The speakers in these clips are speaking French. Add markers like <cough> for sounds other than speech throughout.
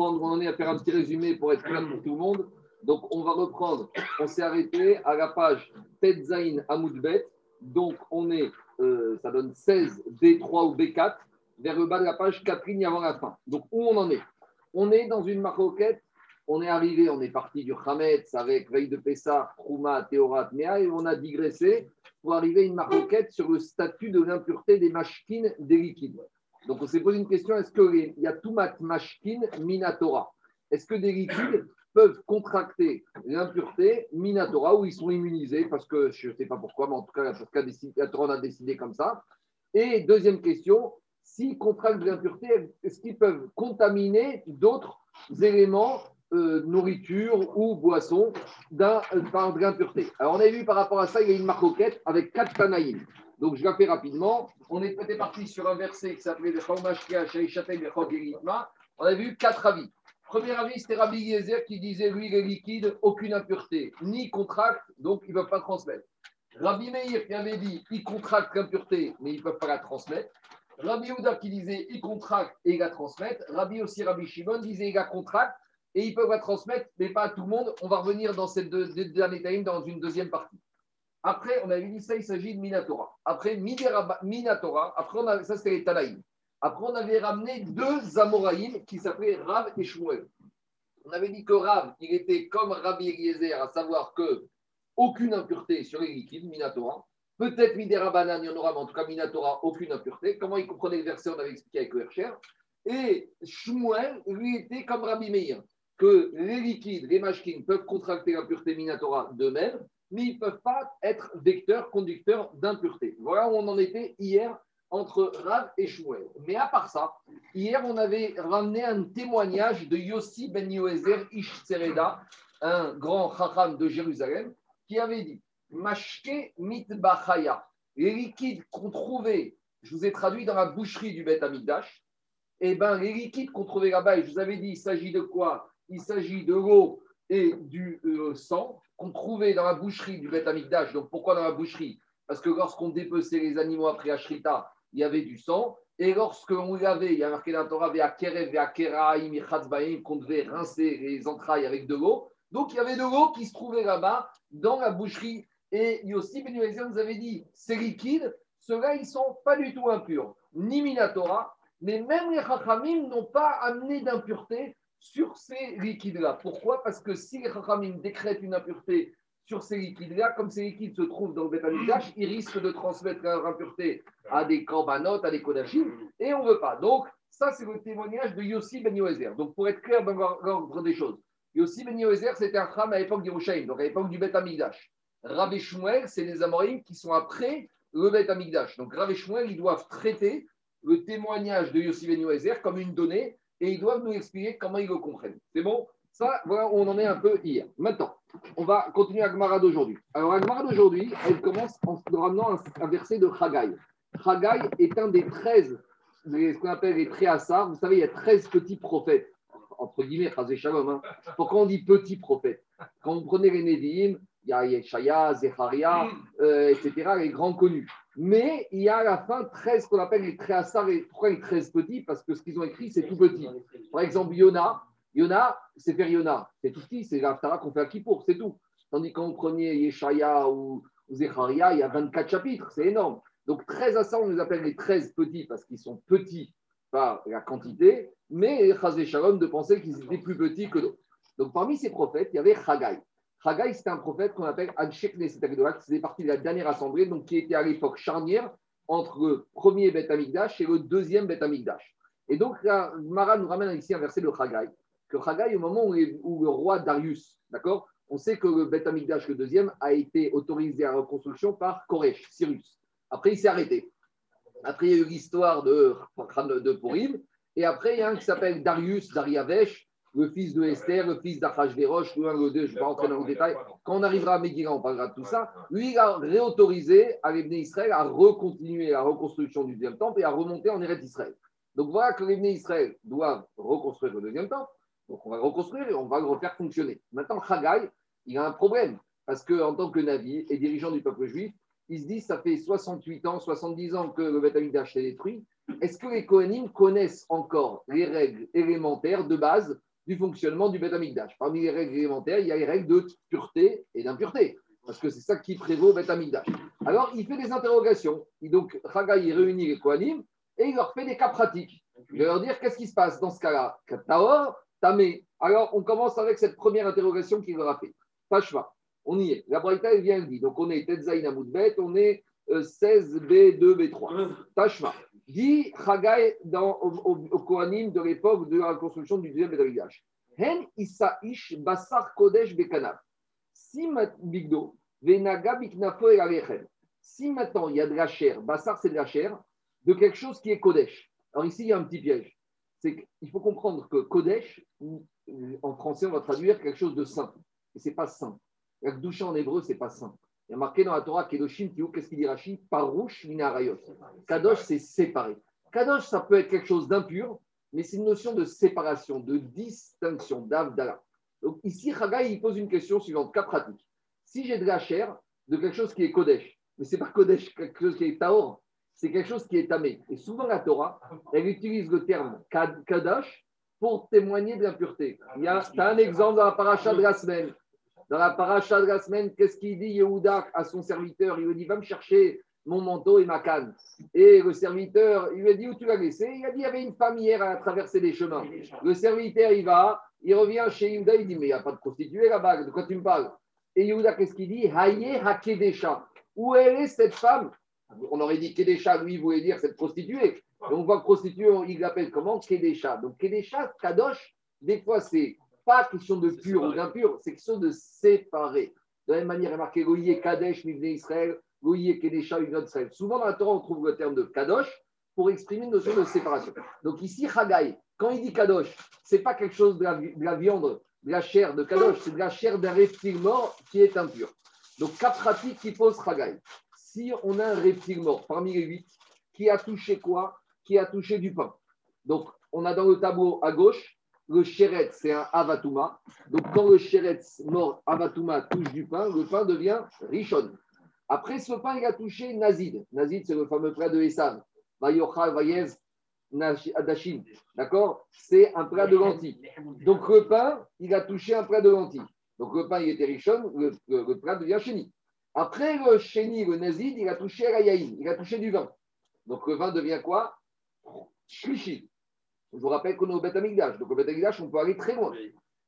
on en est à faire un petit résumé pour être clair pour tout le monde. Donc, on va reprendre. On s'est arrêté à la page Tetzain Amoudbet. Donc, on est, euh, ça donne 16 B3 ou B4 vers le bas de la page, 4 lignes avant la fin. Donc, où on en est? On est dans une maroquette. On est arrivé, on est parti du Hametz avec veille de Pessah, Trouma, Théorat, Mea, et on a digressé pour arriver à une maroquette sur le statut de l'impureté des machkines, des liquides. Donc, on s'est posé une question est-ce qu'il y a Toumat Mashkin Minatora Est-ce que des liquides peuvent contracter l'impureté Minatora où ils sont immunisés? Parce que je ne sais pas pourquoi, mais en tout cas, la Torah a décidé comme ça. Et deuxième question s'ils contractent l'impureté, est-ce qu'ils peuvent contaminer d'autres éléments euh, nourriture ou boisson d'un, euh, par de l'impureté? Alors, on a vu par rapport à ça, il y a une marcoquette avec quatre tanaïm. Donc, je la fais rapidement. On était parti sur un verset qui s'appelait le On a vu quatre avis. Premier avis, c'était Rabbi Yezer qui disait lui, les liquides, aucune impureté, ni contracte, donc ils ne peuvent pas transmettre. Rabbi Meir qui avait dit ils contractent l'impureté, mais ils ne peuvent pas la transmettre. Rabbi Ouda qui disait ils contractent et ils la transmettent. Rabbi aussi, Rabbi Shimon disait ils la contractent et ils peuvent la transmettre, mais pas à tout le monde. On va revenir dans cette deux, dans une deuxième partie. Après, on avait dit ça, il s'agit de Minatora. Après, Minatora, après, on ça c'était les Tanaïm. Après, on avait ramené deux Amoraïm qui s'appelaient Rav et Shmuel. On avait dit que Rav, il était comme Rabbi Eliezer, à savoir que aucune impureté sur les liquides, Minatora. Peut-être Midera il y en aura, mais en tout cas Minatora, aucune impureté. Comment il comprenait le verset, on avait expliqué avec le Et Shmuel, lui, était comme Rabbi Meir que les liquides, les machines peuvent contracter l'impureté minatora d'eux-mêmes, mais ils ne peuvent pas être vecteurs, conducteurs d'impureté. Voilà où on en était hier entre Rav et Shmuel. Mais à part ça, hier, on avait ramené un témoignage de Yossi ben Yoezer Ish un grand chacham de Jérusalem, qui avait dit Mashke mitbachaya, les liquides qu'on trouvait, je vous ai traduit dans la boucherie du Beth Amigdash, et eh ben, les liquides qu'on trouvait là-bas, et je vous avais dit, il s'agit de quoi? Il s'agit de l'eau et du euh, sang qu'on trouvait dans la boucherie du Beth Amikdash. Donc pourquoi dans la boucherie? Parce que lorsqu'on dépeçait les animaux après Ashrita, il y avait du sang. Et lorsqu'on lavait, il y a marqué dans la Torah, qu'on devait rincer les entrailles avec de l'eau. Donc il y avait de l'eau qui se trouvait là-bas dans la boucherie. Et Yossi Ben nous avait dit, ces liquides, ceux-là, ils ne sont pas du tout impurs, ni Minatora, mais même les Chachamim n'ont pas amené d'impureté sur ces liquides-là. Pourquoi? Parce que si les Chachamim décrètent une impureté sur ces liquides-là, comme ces liquides se trouvent dans le Betamikdash, ils risquent de transmettre leur impureté à des corbanotes, à des kodachim, et on ne veut pas. Donc, ça, c'est le témoignage de Yossi Ben Yoézer. Donc, pour être clair dans l'ordre des choses, Yossi Ben Yoézer, c'était un kham à l'époque d'Irushaïm, donc à l'époque du Betamikdash. Rabbi Shmuel, c'est les Amorim qui sont après le Betamikdash. Donc, Rabbi Shmuel, ils doivent traiter le témoignage de Yossi Ben Yoézer comme une donnée et ils doivent nous expliquer comment ils le comprennent. C'est bon? Ça, voilà où on en est un peu hier. Maintenant, on va continuer avec Mara d'aujourd'hui. Alors, Agmara d'aujourd'hui, elle commence en ramenant un, verset de Chagai. Chagai est un des 13, ce qu'on appelle les Tréassars. Vous savez, il y a 13 petits prophètes, entre guillemets, Shalom. Hein. Pourquoi on dit petits prophètes? Quand vous prenez les Nevi'im, il y a Yeshaya, Zecharia, euh, etc., les grands connus. Mais il y a à la fin 13 qu'on appelle les Tréassar. Pourquoi les 13 petits? Parce que ce qu'ils ont écrit, c'est tout petit. Par exemple, Yona, Yona, c'est faire Yona. C'est tout petit, c'est l'Aftara qu'on fait à Kippour, c'est tout. Tandis que quand vous prenez Yeshaya ou, Zecharia, il y a 24 chapitres, c'est énorme. Donc 13 à ça, on les appelle les 13 petits parce qu'ils sont petits par la quantité, mais Chazé Shalom de penser qu'ils étaient plus petits que d'autres. Donc parmi ces prophètes, il y avait Chagai. Haggai, c'était un prophète qu'on appelle Anshek Neset qui faisait partie de la dernière assemblée, donc qui était à l'époque charnière entre le premier Beth Amikdash et le deuxième Beth Amikdash. Et donc, Mara nous ramène ici un verset de Haggai, que Haggai, au moment où, le roi Darius, d'accord, on sait que le Beth Amikdash, le deuxième, a été autorisé à reconstruction par Koresh, Cyrus. Après, il s'est arrêté. Après, il y a eu l'histoire de, de Purim. Et après, il y a un qui s'appelle Darius, Dariavesh, le fils de Esther, le fils d'Achashverosh, le 1, le 2, je ne vais pas rentrer dans le détail. Quand on arrivera à Megillah, on parlera de tout ça. Lui, il a réautorisé à l'Ebné Israël à recontinuer la reconstruction du deuxième temple et à remonter en Eretz Israël. Donc voilà que l'Ebné Israël doit reconstruire le deuxième temple. Donc on va le reconstruire et on va le refaire fonctionner. Maintenant, Haggai, il a un problème. Parce qu'en tant que Navi et dirigeant du peuple juif, il se dit ça fait 68 ans, 70 ans que le Beth Amikdash est détruit est-ce que les Kohanim connaissent encore les règles élémentaires de base du fonctionnement du Beth Amikdash Parmi les règles élémentaires, il y a les règles de pureté et d'impureté, parce que c'est ça qui prévaut au Beth Amikdash. Alors, il fait des interrogations. Et donc, Haggai réunit les Kohanim et il leur fait des cas pratiques. Il leur dire qu'est-ce qui se passe dans ce cas-là? Taor, Tamé. Alors, on commence avec cette première interrogation qu'il leur a fait. Tashva, on y est. La Braïta, elle vient, elle dit. Donc, on est Tetzaïn Bet, on est 16B2, B3. Dit Chagai dans, au, au, Kohanim de l'époque de la construction du deuxième Bédamidash. Hen Isaish Basar Kodesh Bekanav. Si Bigdo, maintenant il y a de la chair, Bassar c'est de la chair, de quelque chose qui est Kodesh. Alors ici il y a un petit piège. C'est qu'il faut comprendre que Kodesh, en français on va traduire quelque chose de saint. Et ce n'est pas saint. La en hébreu, ce n'est pas saint. Il y a marqué dans la Torah Kedoshim, qu'est-ce qu'il dit Rashi? Parouche minarayot. Kadosh, c'est séparé. Kadosh, ça peut être quelque chose d'impur, mais c'est une notion de séparation, de distinction, d'avdala. Donc ici, Chagai, il pose une question suivante, cas pratique. Si j'ai de la chair, de quelque chose qui est Kodesh, mais ce n'est pas Kodesh, quelque chose qui est Taor, c'est quelque chose qui est tamé. Et souvent, la Torah, elle utilise le terme Kadosh pour témoigner de l'impureté. Il y a un exemple dans la paracha de la semaine. Dans la paracha de la semaine, qu'est-ce qu'il dit Yehuda à son serviteur? Il lui dit Va me chercher mon manteau et ma canne. Et le serviteur, il lui a dit Où tu l'as laissé? Il a dit Il y avait une femme hier à traverser les chemins. Le serviteur, il va, il revient chez Yehuda, il dit Mais il n'y a pas de prostituée là-bas, de quoi tu me parles? Et Yehuda, qu'est-ce qu'il dit? Haye Hakedesha. Où elle est cette femme? On aurait dit Kedesha, lui, voulait dire cette prostituée. Donc, on voit prostituée, il l'appelle comment? Kedesha. Donc, Kedesha, Kadosh, des fois, c'est pas question de pur ou d'impur, c'est question de séparer. De la même manière, il a marqué Goye Kadesh, Mivne Israël, Goye Kedesha, Israël. Souvent dans la Torah, on trouve le terme de Kadosh pour exprimer une notion de séparation. Donc ici, Haggai, quand il dit Kadosh, c'est pas quelque chose de la, viande, de la chair de Kadosh, c'est de la chair d'un reptile mort qui est impur. Donc, cas pratique qui pose Haggai. Si on a un reptile mort parmi les huit, qui a touché quoi? Qui a touché du pain. Donc, on a dans le tableau à gauche le chéret, c'est un avatuma. Donc, quand le chéret mort avatuma touche du pain, le pain devient richon. Après ce pain, il a touché nazid. Nazid, c'est le fameux plat de Esav. Vayochal, Vayez, Adashim. D'accord? C'est un plat de lentilles. Donc, le pain, il a touché un plat de lentilles. Donc, le pain, il était richon, le, plat devient chéni. Après le chéni, le nazid, il a touché la yaïn, il a touché du vin. Donc, le vin devient quoi? Shlishi. Je vous rappelle qu'on est au Beth Donc, au Beth on peut aller très loin.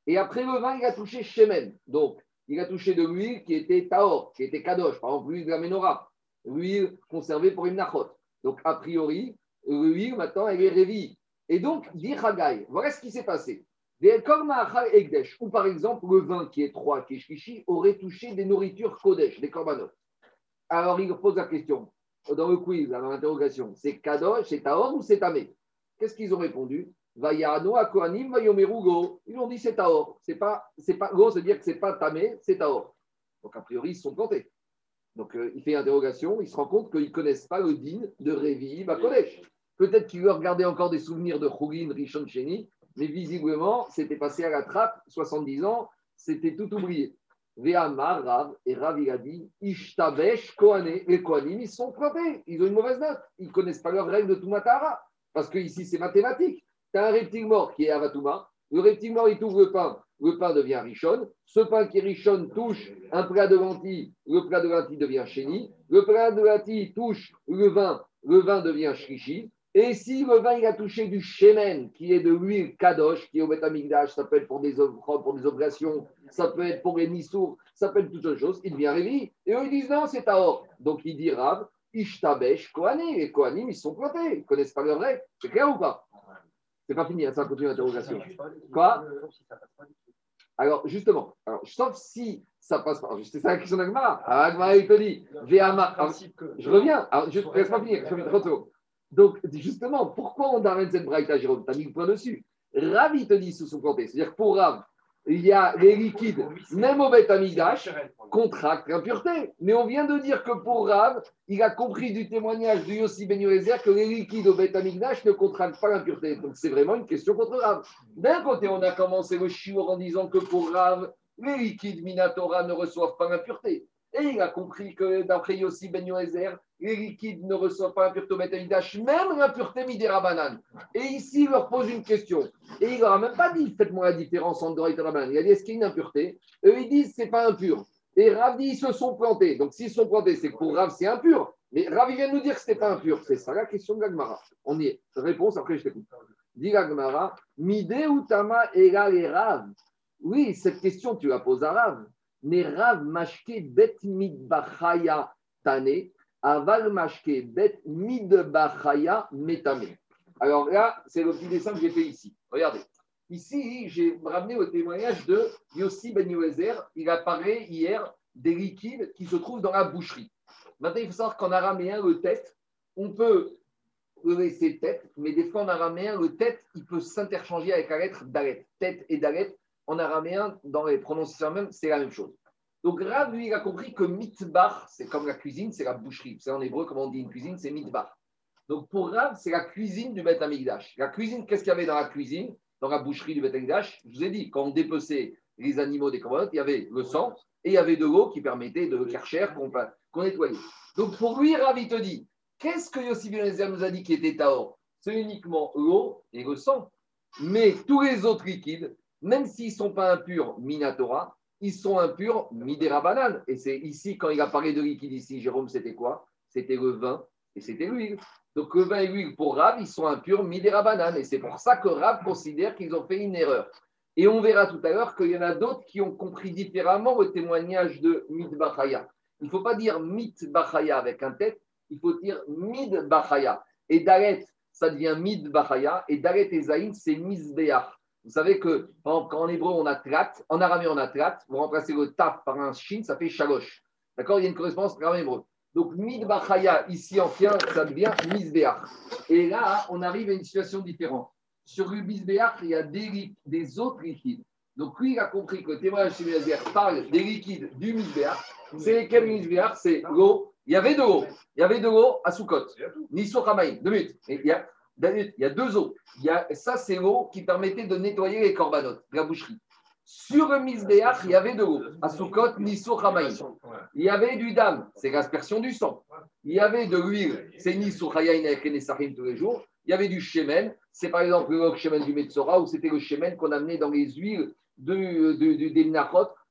Et après le vin, il a touché Shemen. Donc, il a touché de l'huile qui était Taor, qui était Kadosh, par exemple l'huile de la Menorah, l'huile conservée pour une Nachot. Donc, a priori, l'huile, maintenant, elle est révie. Et donc, dit Haggai, voilà ce qui s'est passé. Ou par exemple, le vin qui est 3, qui est Shkishi, aurait touché des nourritures Kodesh, des korbanot. Alors, il pose la question, dans le quiz, dans l'interrogation, c'est Kadosh, c'est Taor ou c'est Tamé Qu'est-ce qu'ils ont répondu Vayano Vayomerugo. Ils ont dit c'est Taor. C'est pas, c'est pas, Go, c'est dire que c'est pas Tamé, c'est Taor. Donc a priori, ils sont plantés. Donc euh, il fait interrogation, il se rend compte qu'ils ne connaissent pas le din de Révi Bakodesh. Peut-être qu'il leur gardait encore des souvenirs de Khourin, Rishon Cheni, mais visiblement, c'était passé à la trappe, 70 ans, c'était tout oublié. Ve'amar, Rav, et Rav, il a dit, Ishtabesh, Kohané, les Kohanim, ils sont plantés, ils ont une mauvaise note, ils ne connaissent pas leurs règles de Tumatara. Parce que ici, c'est mathématique. Tu as un reptile mort qui est Avatouma. Le reptile mort, il ouvre le pain. Le pain devient richonne. Ce pain qui richonne touche un plat de lentilles. Le plat de lentilles devient chéni. Le plat de lentilles touche le vin. Le vin devient shrishi. Et si le vin il a touché du shemen, qui est de l'huile kadosh, qui est au métamigdash, ça peut être pour des pour des ça peut être pour les nissours, ça peut être toutes autres choses, il devient révi. Et eux, ils disent non, c'est or. Donc il dit Rav, Ishtabesh Kohanim. Les Kohanim, ils sont plantés. Ils ne connaissent pas leur règle. C'est clair ou pas? C'est pas fini, hein, ça continue l'interrogation. Quoi? Alors, justement, alors, sauf si ça passe pas. C'est ça la question d'Agmara. Agmara, il te dit Je reviens. Alors, je ne laisse pas finir. Je Donc, justement, pourquoi on amène cette braïta, Jérôme? Tu as mis le point dessus. Rav, il te dit, sous son plantés. C'est-à-dire pour Rav, il y a les liquides, même au Beth Amidash, contractent l'impureté. Mais on vient de dire que pour Rav, il a compris du témoignage de Yossi Ben que les liquides au Beth Amidash ne contractent pas l'impureté. Donc c'est vraiment une question contre Rav. D'un côté, on a commencé le chiour en disant que pour Rav, les liquides Minatora ne reçoivent pas l'impureté. Et il a compris que d'après Yossi Ben Yoezer, les liquides ne reçoivent pas l'impureté au même l'impureté Midera Banane. Et ici, il leur pose une question. Et il leur a même pas dit faites-moi la différence entre Dora et Banane. Il a dit est-ce qu'il y a une impureté Eux, ils disent c'est pas impur. Et Rav dit ils se sont plantés. Donc s'ils sont plantés, c'est que pour Rav, c'est impur. Mais Rav, vient nous dire que ce pas impur. C'est ça la question de l'Agmara. On y est. Réponse, après je t'écoute. Dit l'Agmara Mide ou Tama égale et Rav? Oui, cette question, tu la poses à Rav. Mais Rav mashke bet midbachaya tane, aval mashke bet midbachaya metame. Alors là, c'est le petit dessin que j'ai fait ici. Regardez. Ici, j'ai ramené au témoignage de Yossi Ben Yoezer. Il apparaît hier des liquides qui se trouvent dans la boucherie. Maintenant, il faut savoir qu'en araméen, le tête, on peut laisser tête, mais des fois en araméen, le tête, il peut s'interchanger avec la lettre dalet. Tête et dalet, en araméen, dans les prononciations même, c'est la même chose. Donc Rav, lui, il a compris que mitbar, c'est comme la cuisine, c'est la boucherie. C'est en hébreu, comment on dit une cuisine, c'est mitbar. Donc pour Rav, c'est la cuisine du Beth Amigdash. La cuisine, qu'est-ce qu'il y avait dans la cuisine, dans la boucherie du Beth Amigdash Je vous ai dit, quand on dépeçait les animaux des commandes, il y avait le sang et il y avait de l'eau qui permettait de karcher qu'on nettoyait. Donc pour lui, Rav, il te dit, qu'est-ce que Yossi Ben nous a dit qui était Taor C'est uniquement l'eau et le sang. Mais tous les autres liquides, même s'ils ne sont pas impurs Minatora, ils sont impurs Midera banane. Et c'est ici, quand il a parlé de liquide ici, Jérôme, c'était quoi? C'était le vin et c'était l'huile. Donc le vin et l'huile, pour Rav, ils sont impurs Midera banane. Et c'est pour ça que Rav considère qu'ils ont fait une erreur. Et on verra tout à l'heure qu'il y en a d'autres qui ont compris différemment le témoignage de Midbachaya. Il ne faut pas dire Midbachaya avec un tête, il faut dire Midbachaya. Et Dalet, ça devient Midbachaya. Et Dalet et Zaïn, c'est Mizbeach. Vous savez que quand en hébreu on a tlat, en araméen on a tlat, vous remplacez le taf par un shin, ça fait shalosh. D'accord? Il y a une correspondance en hébreu. Donc midbachaya, ici en fien, ça devient misbeach. Et là, on arrive à une situation différente. Sur le misbeach, il y a des, des, autres liquides. Donc lui, il a compris que le témoignage de parle des liquides du misbeach. C'est lesquels misbeach C'est l'eau. Il y avait de l'eau. Il y avait de l'eau à Soukot. Nisso Hamaï. Deux minutes. il y a il y a deux eaux. Il y a, ça, c'est l'eau qui permettait de nettoyer les corbanotes la boucherie. Sur le misbéach, il y avait de l'eau. Nisso Il y avait du dam, c'est l'aspersion du sang. Il y avait de l'huile, c'est Nisso avec les tous les jours. Il y avait du shemen, c'est par exemple le shemen du Metzora, ou c'était le shemen qu'on amenait dans les huiles de, de, de, des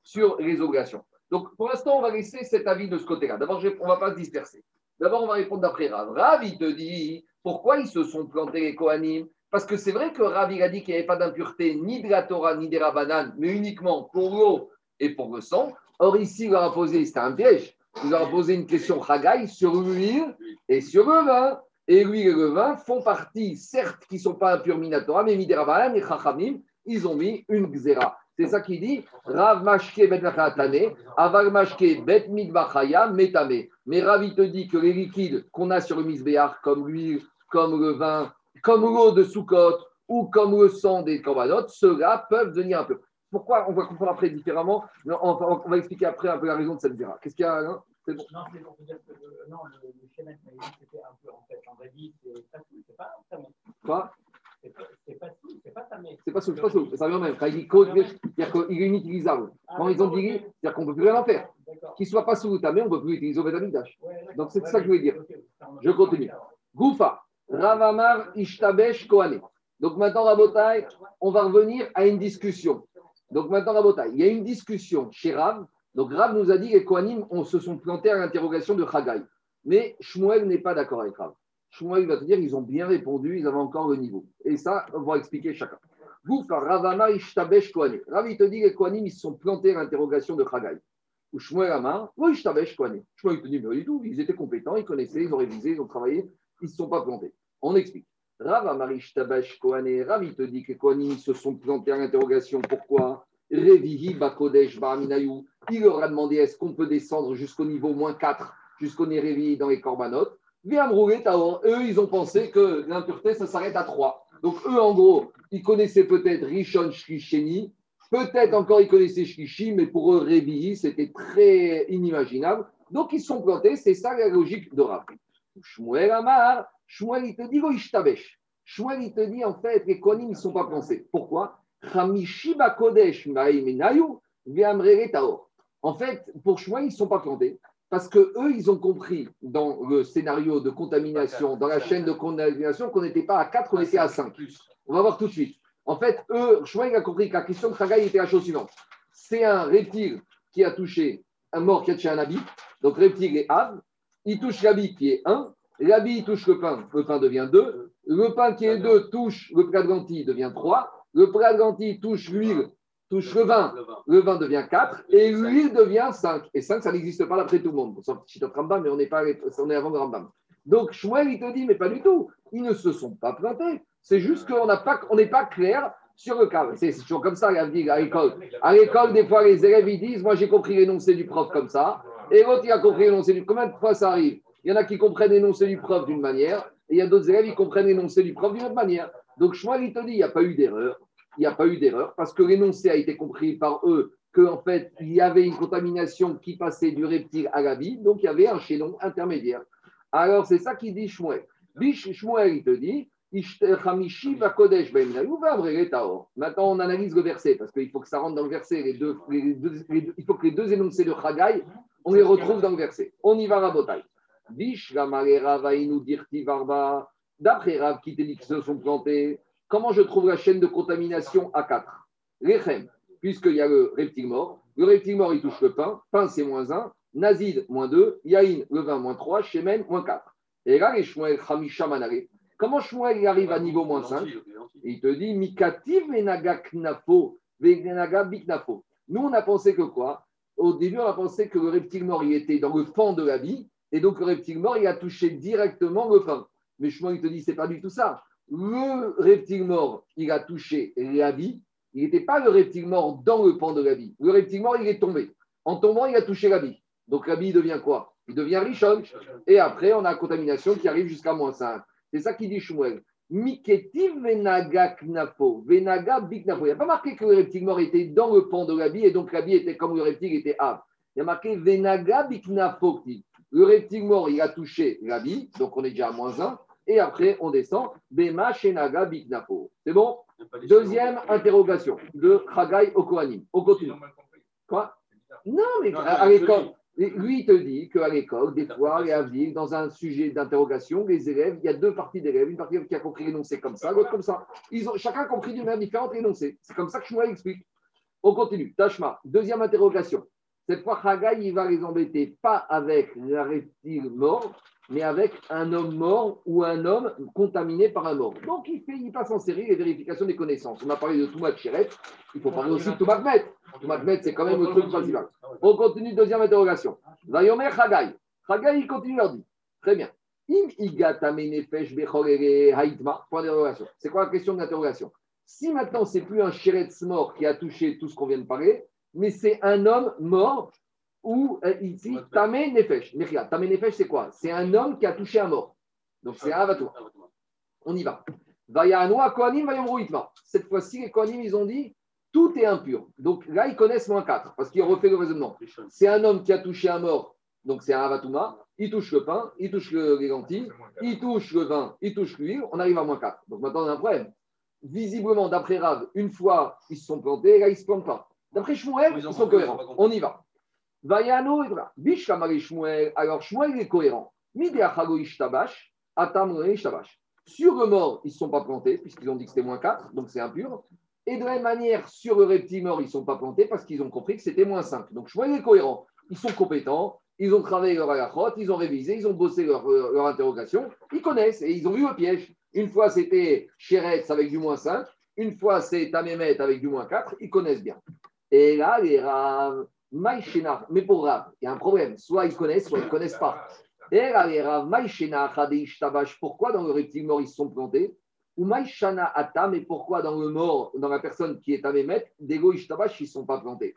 sur les obligations. Donc pour l'instant, on va laisser cet avis de ce côté-là. D'abord, on ne va pas se disperser. D'abord, on va répondre d'après Rav. Rav, il te dit pourquoi ils se sont plantés les Kohanim? Parce que c'est vrai que Rav, il a dit qu'il n'y avait pas d'impureté ni de la Torah ni des Rabbanan, mais uniquement pour l'eau et pour le sang. Or, ici, il leur a posé, c'était un piège, il leur a posé une question Hagaï sur l'huile et sur le vin. Et l'huile et le vin font partie, certes, qui ne sont pas impurs Minatora, mais Miderabanan et Chachamim, ils ont mis une Xéra. C'est ça qu'il dit Rav Mashke Bet Aval Mashke Bet Midbachaya Metame. Mais Rav, il te dit que les liquides qu'on a sur le misbéar, comme l'huile, comme le vin, comme l'eau de Soukot ou comme le sang des corbanotes, ceux-là peuvent devenir un peu. Pourquoi On va comprendre après différemment? On va, expliquer après un peu la raison de cette zéra. Qu'est-ce qu'il y a là c'est bon. Non, c'est pour dire que le, non, le, c'était un peu en fait. En vrai, c'est pas un Quoi? C'est pas sous, c'est pas tamé. C'est pas sous, c'est pas. Ça vient même. Quand il dit c'est-à-dire qu'il est inutilisable. Ah, Quand ils ont dit, c'est-à-dire qu'on ne peut plus rien en faire. Qu'il ne soit pas sous ou tamé, on ne peut plus l'utiliser au Betamidash. Donc c'est ça que je voulais dire. Je continue. Goufa, Ravamar, Ishtabesh, Kohane. Donc maintenant, Rabotai, on va revenir à une discussion. Donc maintenant, Rabotai, il y a une discussion chez Rav. Donc Rav nous a dit que les Kohanim on se sont plantés à l'interrogation de Chagai. Mais Shmuel n'est pas d'accord avec Rav. Shmuel va te dire ils ont bien répondu, ils avaient encore le niveau. Et ça, on va expliquer chacun. Goufa, Ravama, Ishtabesh, Kohane. Rav, il te dit les Kohanim ils se sont plantés à l'interrogation de Chagai. Ou Shmuel Amar, oui, Ishtabesh, Kohane. Shmuel te dit mais du tout, ils étaient compétents, ils connaissaient, ils ont révisé, ils ont travaillé ils ne se sont pas plantés. On explique. Rav Amarish Tabash Kohane, Rav, il te dit que Kohanim se sont plantés à l'interrogation. Pourquoi? Revihi Bakodesh Baraminayu. Il leur a demandé est-ce qu'on peut descendre jusqu'au niveau moins 4, jusqu'au Nérévi dans les corbanotes. Rouler Eux, ils ont pensé que l'impureté, ça s'arrête à 3. Donc, eux, en gros, ils connaissaient peut-être Rishon Shkisheni, peut-être encore ils connaissaient Shkishi, mais pour eux, Revihi, c'était très inimaginable. Donc, ils sont plantés. C'est ça la logique de Rav. Shmuel Amar, Shmuel il te dit. Shmuel il te dit en fait les Kohanim ne sont pas pensés. Pourquoi? En fait, pour Shmuel, ils ne sont pas plantés. Parce que eux, ils ont compris dans le scénario de contamination, dans la chaîne de contamination, qu'on n'était pas à 4, on était à 5. On va voir tout de suite. En fait, eux, Shmuel a compris que la question de Khagaï était la chose suivante. C'est un reptile qui a touché un mort qui a touché un habit. Donc, reptile est Av. Il touche l'habit qui est 1. L'habit touche le pain. Le pain devient 2. Le pain qui est 2 touche le plat de devient 3. Le plat de touche l'huile, touche le vin. Le vin devient 4. Et l'huile devient 5. Et 5, ça n'existe pas d'après tout le monde. Sauf Chito Rambam, mais on est, pas, on est avant le Rambam. Donc, Shmuel, il te dit, mais pas du tout. Ils ne se sont pas plantés. C'est juste qu'on n'est pas, clair sur le cas. C'est toujours comme ça à l'école. À l'école, des fois, les élèves, ils disent, moi, j'ai compris l'énoncé du prof comme ça. Et l'autre, il a compris l'énoncé du... Combien de fois ça arrive? Il y en a qui comprennent l'énoncé du prof d'une manière, et il y a d'autres élèves qui comprennent l'énoncé du prof d'une autre manière. Donc, Shmuel, il te dit, il n'y a pas eu d'erreur. Il n'y a pas eu d'erreur, parce que l'énoncé a été compris par eux qu'en fait, il y avait une contamination qui passait du reptile à la vie, donc il y avait un chaînon intermédiaire. Alors, c'est ça qu'il dit Shmuel. Shmuel, il te dit, Maintenant, on analyse le verset parce qu'il faut que ça rentre dans le verset. Il faut que les deux énoncés de Chagaï, on les retrouve dans le verset. On y va, Rabotai. D'après Rav qui te dit qu'ils se sont plantés, comment je trouve la chaîne de contamination à 4 Rechem, puisqu'il y a le reptile mort. Le reptile mort, il touche le pain. Pain, c'est moins 1. Nazid, moins 2. Yaïn, le vin, moins 3. Shemen, moins 4. Et là, les Shmuel, Chamisha, Manare. Comment Shmuel arrive à niveau moins 5 Il te dit Mikativ venaga knafo, venaga biknafo. Nous, on a pensé que quoi? Au début, on a pensé que le reptile mort, il était dans le fond de la vie, et donc le reptile mort, il a touché directement le pain. Mais Shmuel, il te dit c'est pas du tout ça. Le reptile mort, il a touché la vie. Il n'était pas le reptile mort dans le pan de la vie. Le reptile mort, il est tombé. En tombant, il a touché la vie. Donc la vie devient quoi? Il devient richon. Et après, on a la contamination qui arrive jusqu'à moins 5. C'est ça qui dit Shmuel. Miketiv venaga knafo, venaga biknafo. Il n'y a pas marqué que le reptile mort était dans le pan de la vie et donc la vie était comme le reptile était ave. Il y a marqué. Le reptile mort, il a touché la vie, donc on est déjà à moins 1. Et après, on descend. Bema shenaga biknafo. C'est bon Deuxième interrogation de Chagai au Kohanim. On continue. Quoi Non, mais à l'école, lui, il te dit qu'à l'école, des fois, et à vivre dans un sujet d'interrogation, les élèves, il y a deux parties d'élèves, une partie qui a compris l'énoncé comme ça, l'autre comme ça. Ils ont chacun compris d'une manière différente l'énoncé. C'est comme ça que je explique. On continue. Tashma, deuxième interrogation. Cette fois, Haggai, il va les embêter pas avec la reptile mort, mais avec un homme mort ou un homme contaminé par un mort. Donc, il, fait, il passe en série les vérifications des connaissances. On a parlé de Toumat Chéret, il faut parler aussi de Toumat Met. Toumat Met, c'est quand même le truc principal. On continue, deuxième interrogation. Vayomer Chagai. Chagai, il continue leur dit. Très bien. Im d'interrogation. C'est quoi la question de l'interrogation? Si maintenant, c'est plus un Chéret mort qui a touché tout ce qu'on vient de parler, mais c'est un homme mort ou euh, ici, Tamé Nefesh. Mais regarde, Tamé Nefesh, c'est quoi? C'est un homme qui a touché un mort. Donc c'est un avatou. On y va. Vayanoa Kohanim Vayomruitma. Cette fois-ci, les Kohanim, ils ont dit tout est impur. Donc là, ils connaissent moins 4 parce qu'ils ont refait le raisonnement. C'est un homme qui a touché un mort, donc c'est un avatouma. Il touche le pain, il touche le, les lentilles, il touche le vin, il touche l'huile. On arrive à moins 4. Donc maintenant, on a un problème. Visiblement, d'après Rav, une fois ils se sont plantés, là, ils ne se plantent pas. D'après Shmuel, ils sont cohérents. On y va. Vayano, Shmuel. Alors Shmuel est cohérent. Sur le mort, ils ne sont pas plantés, puisqu'ils ont dit que c'était moins 4, donc c'est impur. Et de la même manière, sur le reptile mort, ils ne sont pas plantés parce qu'ils ont compris que c'était moins 5. Donc Shmuel est cohérent. Ils sont compétents, ils ont travaillé leur alachot, ils ont révisé, ils ont bossé leur, leur, interrogation, ils connaissent et ils ont vu le piège. Une fois c'était Chéretz avec du moins 5, une fois c'est Tamémet avec du moins 4, ils connaissent bien. Et là, les mais pour Rav, il y a un problème. Soit ils connaissent, soit ils ne connaissent pas. Et là, les Rav, pourquoi dans le reptile mort ils se sont plantés? Ou Maïshana Ata, mais pourquoi dans le mort, dans la personne qui est à Mehmet, Dego Ishtabash, ils ne sont pas plantés?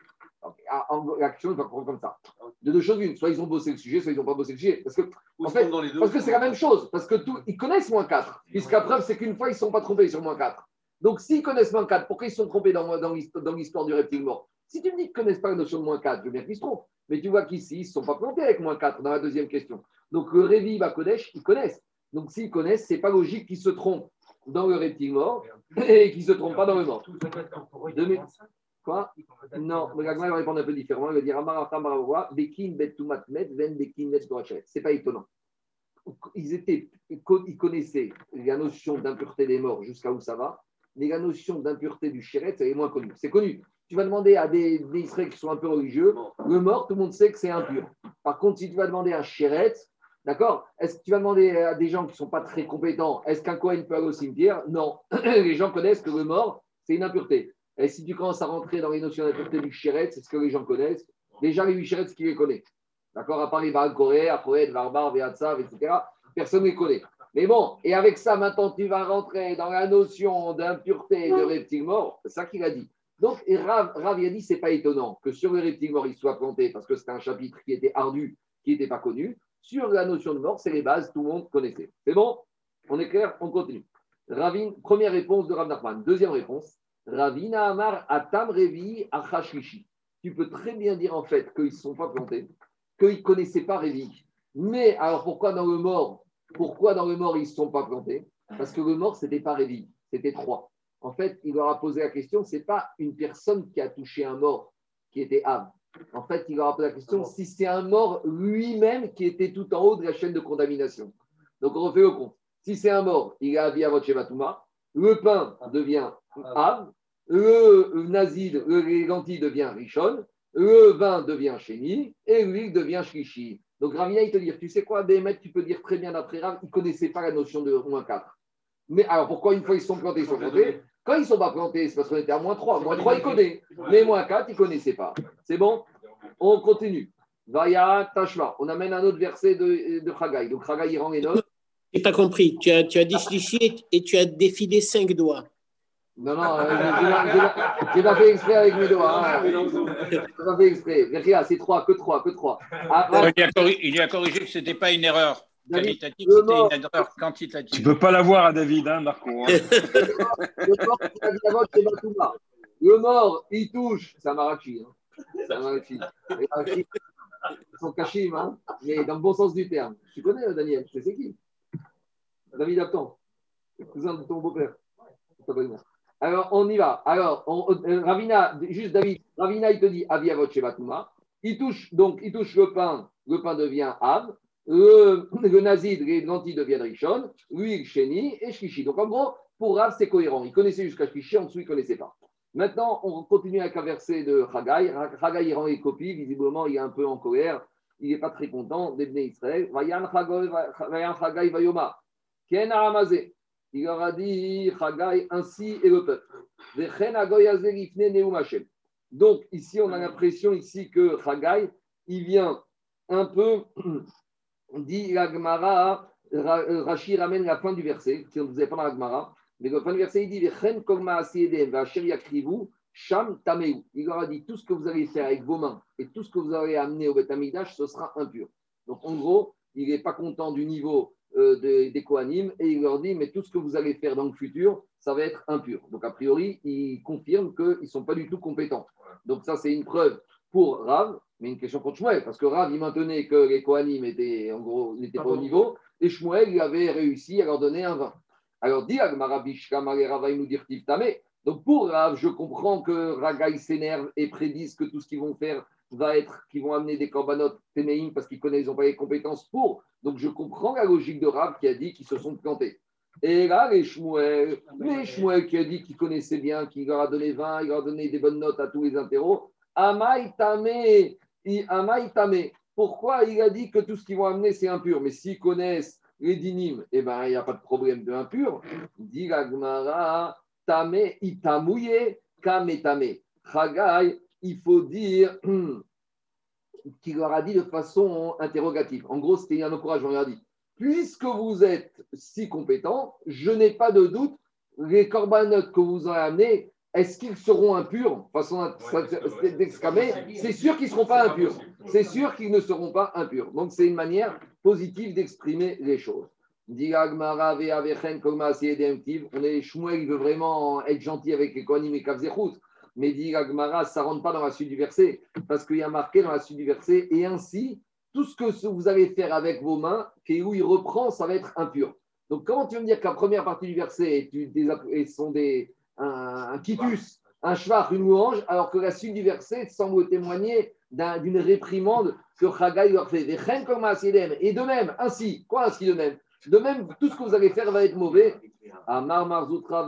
Ah, L'action va prendre comme ça. De deux choses une, soit ils ont bossé le sujet, soit ils n'ont pas bossé le sujet. Parce que, en fait, parce que c'est la même chose. Parce que tout, ils connaissent moins 4. Puisqu'à preuve, c'est qu'une fois, ils ne sont pas trompés sur moins 4. Donc, s'ils connaissent moins 4, pourquoi ils sont trompés dans, dans l'histoire du reptile mort? Si tu me dis qu'ils ne connaissent pas la notion de moins 4, je veux bien qu'ils se trompent. Mais tu vois qu'ici, ils ne se sont pas plantés avec moins 4 dans la deuxième question. Donc le Révi Bakodesh, ils connaissent. Donc s'ils connaissent, ce n'est pas logique qu'ils se trompent dans le reptile mort <laughs> et qu'ils ne se trompent pas dans le mort. Quoi? Non, mais la va répondre un peu différemment. Il va dire C'est pas étonnant. Ils, étaient, ils connaissaient la notion d'impureté des morts jusqu'à où ça va, mais la notion d'impureté du chéret, c'est moins connu. C'est connu. Tu vas demander à des, des Israéliens qui sont un peu religieux, le mort, tout le monde sait que c'est impur. Par contre, si tu vas demander un chéret, D'accord Est-ce que tu vas demander à des gens qui ne sont pas très compétents, est-ce qu'un Cohen peut aller au cimetière? Non. <clears throat> les gens connaissent que le mort, c'est une impureté. Et si tu commences à rentrer dans les notions d'impureté du chéret, c'est ce que les gens connaissent. Déjà, les huit ce qui les connaît. D'accord À part les Baal Corée, Apoed, Varbar, Veatsav, etc. Personne ne les connaît. Mais bon, et avec ça, maintenant, tu vas rentrer dans la notion d'impureté de reptile mort. C'est ça qu'il a dit. Donc, et Rav, Rav il a dit, c'est pas étonnant que sur le reptile mort, il soit planté parce que c'était un chapitre qui était ardu, qui n'était pas connu. Sur la notion de mort, c'est les bases, tout le monde connaissait. C'est bon? On est clair? On continue. Ravine, première réponse de Rav Nachman. Deuxième réponse. Ravina Amar Atam Revi Achashlishi. Tu peux très bien dire en fait qu'ils ne sont pas plantés, qu'ils ne connaissaient pas Révi. Mais alors pourquoi dans le mort Pourquoi dans le mort ils ne sont pas plantés? Parce que le mort, ce n'était pas Révi, c'était trois. En fait, il leur a posé la question, ce n'est pas une personne qui a touché un mort qui était âme. En fait, il aura posé la question si c'est un mort lui-même qui était tout en haut de la chaîne de contamination. Donc, on refait le compte. Si c'est un mort, il a à votre Shevatuma, le pain devient Av, le nazid, le lentilles devient Rishon, le vin devient Chéni et l'huile devient Shlishi. Donc, Ravina, il te dit tu sais quoi, Béhémet, tu peux dire très bien d'après Rav, il ne connaissait pas la notion de moins 4. Mais alors, pourquoi une fois ils sont plantés, ils sont plantés? Quand ils ne sont pas plantés, c'est parce qu'on était à moins 3. Moins 3, ils connaissent. Mais moins 4, ils ne connaissaient pas. C'est bon? On continue. Vaya Tashma. On amène un autre verset de, de. Donc Chagai, il rend pas compris. Tu as, tu as déchliché et tu as défilé cinq doigts. Non, non, euh, je n'ai pas fait exprès avec mes doigts. Hein. Je n'ai pas fait exprès. Regarde, c'est 3, que 3, que 3. Ah, il, a corrigé, il a corrigé que ce n'était pas une erreur. Qualitatif, c'était une erreur quantitative. Tu ne peux pas l'avoir à David, hein, Marco. Hein. le mort, il touche. C'est un marachi. Hein. C'est un marachi. Ils sont cachés, hein, mais dans le bon sens du terme. Tu connais, euh, Daniel Tu sais qui? David Apton, cousin de ton beau-père. Alors, on y va. Alors, euh, Ravina, juste David, Ravina, il te dit Aviavot Shevatuma. Il touche, donc, il touche le pain, le pain devient Av le, le les lentilles deviennent Rishon, lui, Sheni et Shlishi. Donc en gros, pour Rav, c'est cohérent. Il connaissait jusqu'à Shlishi, en dessous, il ne connaissait pas. Maintenant, on continue avec un verset de Haggai. Haggai, il rend les copies. Visiblement, il est un peu en colère. Il n'est pas très content d'Ebné Israël. Vayan Haggai Vayoma. Ken Aramazé. Il leur a dit Haggai ainsi et le peuple. Donc, ici, on a l'impression ici que Haggai, il vient un peu <clears throat> dit l'Agmara, Rashi ramène la fin du verset, on ne faisait pas dans l'Agmara, mais la fin du verset, il dit Sham Tameu. Il leur a dit tout ce que vous allez faire avec vos mains et tout ce que vous allez amener au Beth ce sera impur. Donc en gros, il n'est pas content du niveau euh, des Kohanim et il leur dit mais tout ce que vous allez faire dans le futur, ça va être impur. Donc a priori, il confirme qu'ils ne sont pas du tout compétents. Donc ça, c'est une preuve pour Rav, mais une question pour Shmuel, parce que Rav, il maintenait que les Kohanim étaient, en gros, n'étaient pas au niveau, et Shmuel, il avait réussi à leur donner un vin. Alors, dit nous dire Donc, pour Rav, je comprends que Ragaï s'énerve et prédise que tout ce qu'ils vont faire va être qu'ils vont amener des corbanotes téméim parce qu'ils connaissent, ils n'ont pas les compétences pour. Donc, je comprends la logique de Rav qui a dit qu'ils se sont plantés. Et là, les Shmuel, les Shmuel qui a dit qu'il connaissait bien, qu'il leur a donné 20, il leur a donné des bonnes notes à tous les interros, Amaïtame. Pourquoi il a dit que tout ce qu'ils vont amener, c'est impur? Mais s'ils connaissent les dinim, eh ben, il n'y a pas de problème de impur. Dit la Tame, itamouye, kametame. Chagai, il faut dire <clears throat> qu'il leur a dit de façon interrogative. En gros, c'était un encouragement. Il a dit Puisque vous êtes si compétent, je n'ai pas de doute, les corbanotes que vous avez amenés, est-ce qu'ils seront impurs? Façon d'exclamer C'est sûr qu'ils ne seront pas impurs. C'est sûr qu'ils ne seront pas impurs. Donc, c'est une manière positive d'exprimer les choses. On est Shmuel, il veut vraiment être gentil avec les Kohanim et Kavzechut. Mais dit Agmara, ça ne rentre pas dans la suite du verset. Parce qu'il y a marqué dans la suite du verset, et ainsi, tout ce que vous allez faire avec vos mains, où il reprend, ça va être impur. Donc, comment tu veux me dire que la première partie du verset sont des un, quitus un cheval, une louange, alors que la suite du verset semble témoigner d'une réprimande que Chagai leur fait. Et de même, ainsi, quoi ainsi de même? De même, tout ce que vous allez faire va être mauvais. Amar Marzoutra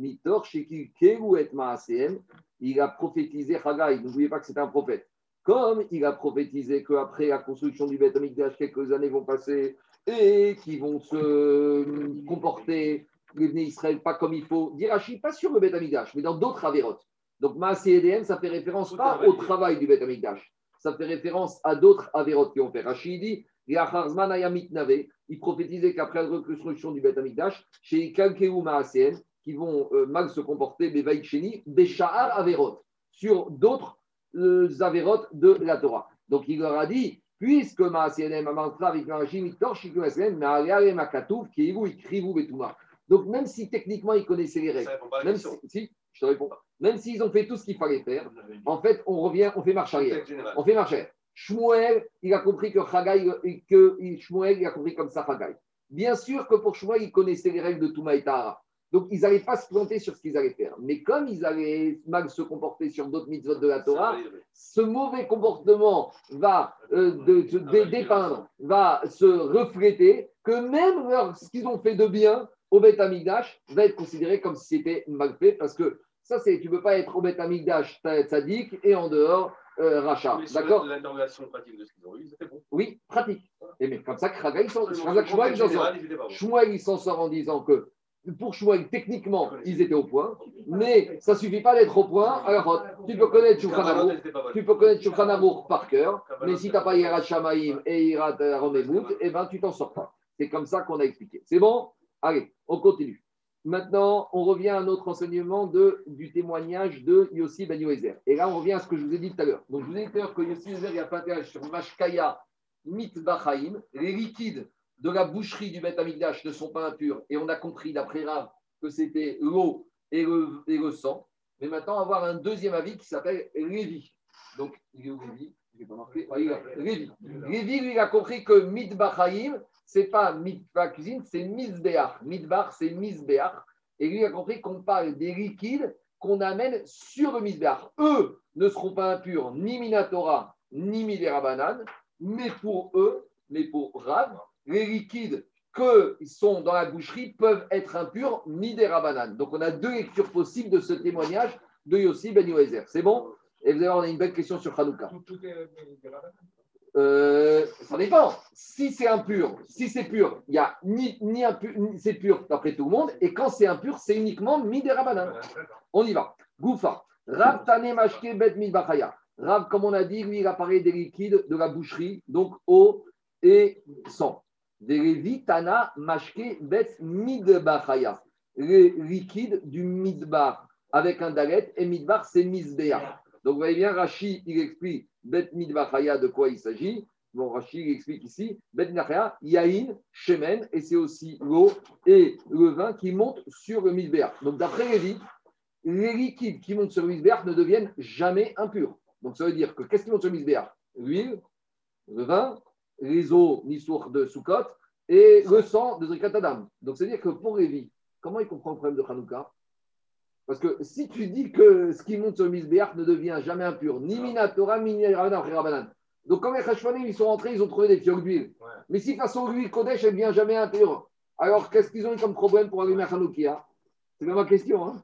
Mitor Shekil Keru et Maasem. Il a prophétisé Chagai, n'oubliez pas que c'est un prophète. Comme il a prophétisé qu'après la construction du Beth Amikdash, quelques années vont passer et qu'ils vont se comporter les Israël pas comme il faut. Dirachi, pas sur le Beth Amikdash, mais dans d'autres avérotes. Donc, Maasé EDM, ça fait référence pas au travail du Beth Amikdash. Ça fait référence à d'autres avérotes qui ont fait. Rachid dit, il prophétisait qu'après la reconstruction du Beth Amikdash, chez Kalkeu Maaseen, qui vont euh, mal se comporter, Bevaïcheni, Béchahar Averot, sur d'autres euh, avérotes de la Torah. Donc, il leur a dit, puisque Maaseen Amantra avec l'Arachim, Mitor, Shikumaseen, Maariare Makatouf, Keivu, Ikrivu, Betuma. Donc, même si techniquement ils connaissaient les règles, même si, je te réponds pas, même s'ils ont fait tout ce qu'il fallait faire, en fait, on revient, on fait marche arrière. On fait marche arrière. Shmuel, il a compris que Chagai, que Shmuel, il a compris comme ça Chagai. Bien sûr que pour Shmuel, il connaissait les règles de Touma et Tahara. Donc, ils n'allaient pas se planter sur ce qu'ils allaient faire. Mais comme ils allaient mal se comporter sur d'autres mitzvot de la Torah, ce mauvais comportement va euh, de, dépeindre, va se refléter que même ce qu'ils ont fait de bien, au Beth Amigdash va être considéré comme si c'était mal fait parce que ça, c'est tu ne peux pas être au Beth Amigdash tzaddik et en dehors euh, rachat. D'accord? L'interrogation pratique de ce qu'ils ont eu, c'était bon. Oui, pratique. Et mais comme ça, Kraga, il s'en sort en disant que pour Shmuel, techniquement, ils étaient au point, mais ça ne suffit pas d'être au point. Alors, tu peux connaître Shulchan tu peux connaître Shulchan par cœur, mais si tu n'as pas Yirat Shamaim et Yirat Romemut, eh ben, tu t'en sors pas. C'est comme ça qu'on a expliqué. C'est bon? Allez, on continue. Maintenant, on revient à notre enseignement de, du témoignage de Yossi Ben Yoézer. Et là, on revient à ce que je vous ai dit tout à l'heure. Donc, je vous ai dit tout à l'heure que Yossi Ben il a fait sur Mashkaya Mitbachaim, les liquides de la boucherie du Beth ne sont pas impurs. Et on a compris, d'après Rav, que c'était l'eau et le, sang. Mais maintenant, avoir un deuxième avis qui s'appelle Lévi. Donc, il est où Lévi? Lui, il a compris que Mitbachaim, c'est pas mitva cuisine, c'est misbeach. Mitbar, c'est misbeach. Et lui a compris qu'on parle des liquides qu'on amène sur le misbeach. Eux ne seront pas impurs ni minatora ni midera mais pour eux, mais pour Rav, les liquides qui sont dans la boucherie peuvent être impurs midera Donc on a deux lectures possibles de ce témoignage de Yossi Ben Yoézer. C'est bon? Et vous allez voir, on a une belle question sur Hanouka. Est euh, ça dépend. Si c'est impur, si c'est pur, il y a ni, ni impur, c'est pur d'après tout le monde. Et quand c'est impur, c'est uniquement midera On y va. Goufa. Rav tane mashke bet midbachaya. Rav, comme on a dit, lui, il a parlé des liquides de la boucherie, donc eau et sang. Tana mashke bet midbachaya. Les liquides du midbar avec un dalet et midbar, c'est misbea. Donc, vous voyez bien, Rashi, il explique Bet Midbachaya, de quoi il s'agit. Bon, Rashi il explique ici Bet Midbachaya, Yahin, Shemen, et c'est aussi l'eau et le vin qui montent sur le Midbeach. Donc, d'après Lévi, les liquides qui montent sur le Midbeach ne deviennent jamais impurs. Donc, ça veut dire que qu'est-ce qui monte sur le Midbeach L'huile, le vin, les eaux Nisour de Sukkot et le sang de Zrikatadam. Donc, c'est-à-dire que pour Lévi, comment il comprend le problème de Hanouka? Parce que si tu dis que ce qui monte sur le Misbéach ne devient jamais impur, ni Minatora, ni Rabanan. Donc, quand les Khashvanim, ils sont rentrés, ils ont trouvé des fioles d'huile. Mais si, façon, l'huile Kodesh, elle ne devient jamais impure. Alors, qu'est-ce qu'ils ont eu comme problème pour allumer Hanoukia? C'est ma question. Hein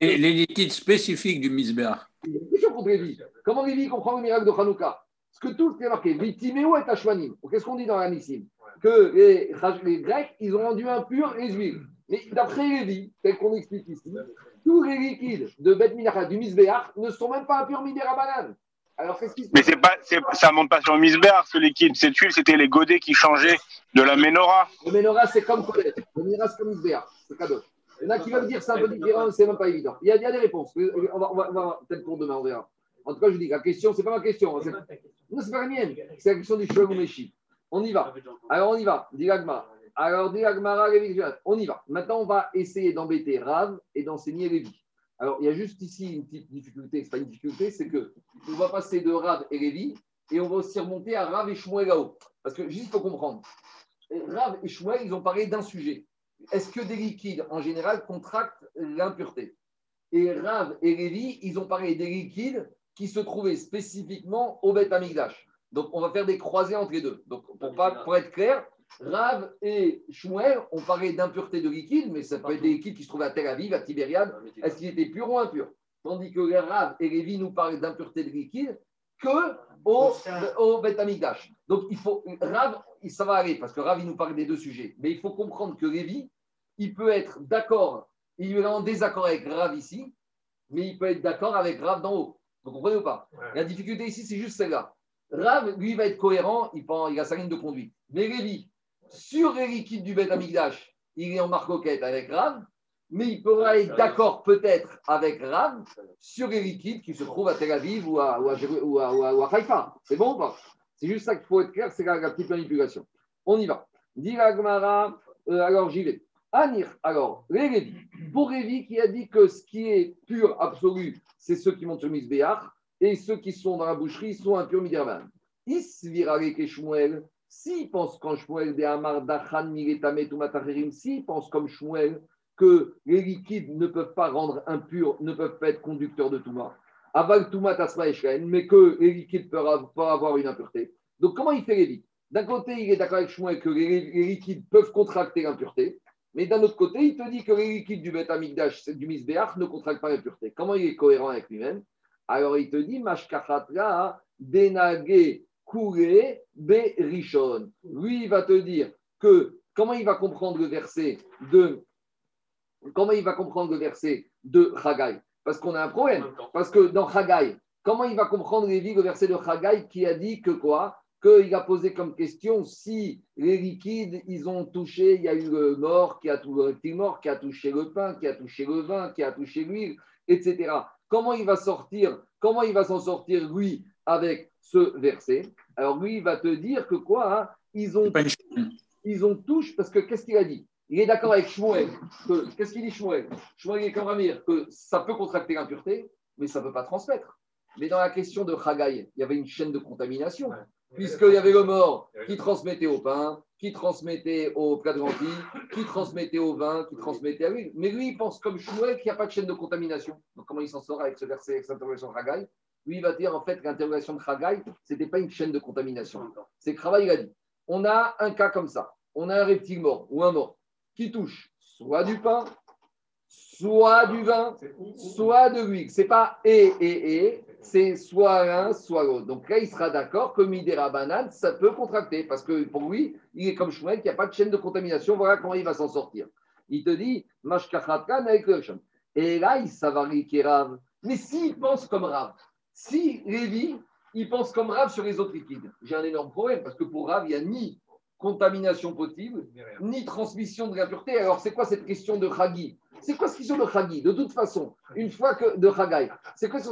les, liquides spécifiques du Misbéach. une question pour Lévi. Comment Lévi comprend le miracle de Hanouka? Parce que tout est marqué. Vitiméo et Ashwanim. Qu'est-ce qu'on dit dans l'Anissim Que les, les Grecs, ils ont rendu impur les huiles. Mais d'après Lévi, tel qu'on explique ici, tous les liquides de Bet Minacha, du Misbéach, ne sont même pas impurs Midera Banane. Alors, qu'est-ce qui se Mais c'est pas, ça ne monte pas sur le Misbéach, ce liquide. Cette huile, c'était les godets qui changeaient de la Ménorah. Le Ménorah, c'est comme Kodet. Le Ménorah, c'est comme Misbéach. C'est cadeau. Il y en a qui veulent dire c'est un peu différent, c'est même pas évident. Il y a, il y a des réponses. On va, on va, on va peut-être pour demain, on verra. En tout cas, je dis la question, c'est pas ma question. Hein, non, c'est pas la mienne. C'est la question du Shogun Meshi. On y va. Alors, on y va. Dis alors, dit on y va. Maintenant, on va essayer d'embêter Rav et d'enseigner Lévi. Alors, il y a juste ici une petite difficulté, ce n'est pas une difficulté, c'est que on va passer de Rav et Lévi et on va aussi remonter à Rav et Shmuel là-haut. Parce que juste pour comprendre, Rav et Shmuel, ils ont parlé d'un sujet. Est-ce que des liquides, en général, contractent l'impureté? Et Rav et Lévi, ils ont parlé des liquides qui se trouvaient spécifiquement au Beth Amigdash. Donc, on va faire des croisés entre les deux. Donc, pour, pas, pour être clair, Rav et Shmuel ont parlé d'impureté de liquide, mais ça peut être des liquides qui se trouvaient à Tel Aviv, à Tibériade. Est-ce qu'ils étaient purs ou impurs? Tandis que Rav et Lévi nous parlent d'impureté de liquide que au, au Beth Amigdash. Donc, il faut, Rav, ça va aller, parce que Rav, il nous parle des deux sujets. Mais il faut comprendre que Lévi, il peut être d'accord, il est en désaccord avec Rav ici, mais il peut être d'accord avec Rav d'en haut. Vous comprenez ou pas La difficulté ici, c'est juste celle-là. Rav, lui, va être cohérent, il, il a sa ligne de conduite. Mais Lévi, sur les liquides du Beth Amigdash, il est en marcoquette avec Rav, mais il pourra être d'accord peut-être avec Rav sur les liquides qui se trouvent à Tel Aviv ou à, ou à, Haïfa. C'est bon ou pas? C'est juste ça qu'il faut être clair, c'est la, petite manipulation. On y va. Dit Gmara, euh, alors j'y vais. Anir, alors, les Lévi. Pour Lévi qui a dit que ce qui est pur, absolu, c'est ceux qui montent sur Misbéach, et ceux qui sont dans la boucherie sont impurs Midirban. Isvirale Shmuel, s'il pense quand Shmuel de Amar Dachan Miletame Tumatacherim, s'il pense comme Shmuel que les liquides ne peuvent pas rendre impurs, ne peuvent pas être conducteurs de Touma, Aval Tumat mais que les liquides peuvent pas avoir une impureté. Donc comment il fait les D'un côté, il est d'accord avec Shmuel que les, liquides peuvent contracter l'impureté, mais d'un autre côté, il te dit que les liquides du Beth du Misbéach, ne contractent pas l'impureté. Comment il est cohérent avec lui-même? Alors il te dit, Mashkachatra, Denage, Kouré, Berishon. Lui, il va te dire que comment il va comprendre le verset de comment il va comprendre le verset de Chagai? Parce qu'on a un problème. Parce que dans Chagai, comment il va comprendre le verset de Chagai qui a dit que quoi? Qu'il a posé comme question si les liquides, ils ont touché, il y a eu le mort qui a touché le mort, qui a touché le pain, qui a touché le vin, qui a touché l'huile, etc. Comment il va sortir Comment il va s'en sortir, lui, avec ce verset? Alors, lui, il va te dire que quoi hein, Ils ont ils ont touché, parce que qu'est-ce qu'il a dit? Il est d'accord avec Shmuel. Qu'est-ce qu'il dit Shmuel? Shmuel est comme Amir, que ça peut contracter l'impureté, mais ça ne peut pas transmettre. Mais dans la question de Chagaï, il y avait une chaîne de contamination puisqu'il y avait le mort qui transmettait au pain, qui transmettait au plat de lentilles, qui transmettait au vin, qui transmettait à l'huile. Mais lui, il pense comme Shmuel qu'il n'y a pas de chaîne de contamination. Donc, comment il s'en sort avec ce verset, avec cette interrogation de Lui, il va dire en fait que l'interrogation de Haggai, ce n'était pas une chaîne de contamination. C'est que il a dit on a un cas comme ça. On a un reptile mort ou un mort qui touche soit du pain, soit du vin, soit de l'huile. C'est pas et, et, et, c'est soit l'un, soit l'autre. Donc là, il sera d'accord que Midera Banane, ça peut contracter, parce que pour lui, il est comme Shmuel, qu'il n'y a pas de chaîne de contamination, voilà comment il va s'en sortir. Il te dit, Mashkachatkan avec le Et là, il s'avarie qui Rav. Mais s'il pense comme Rav, si Lévi, il pense comme Rav sur les autres liquides, j'ai un énorme problème, parce que pour Rav, il n'y a ni contamination possible, ni transmission de l'impureté. Alors, c'est quoi cette question de Hagi C'est quoi ce question de Hagi De toute façon, une fois que. De. C'est quoi ce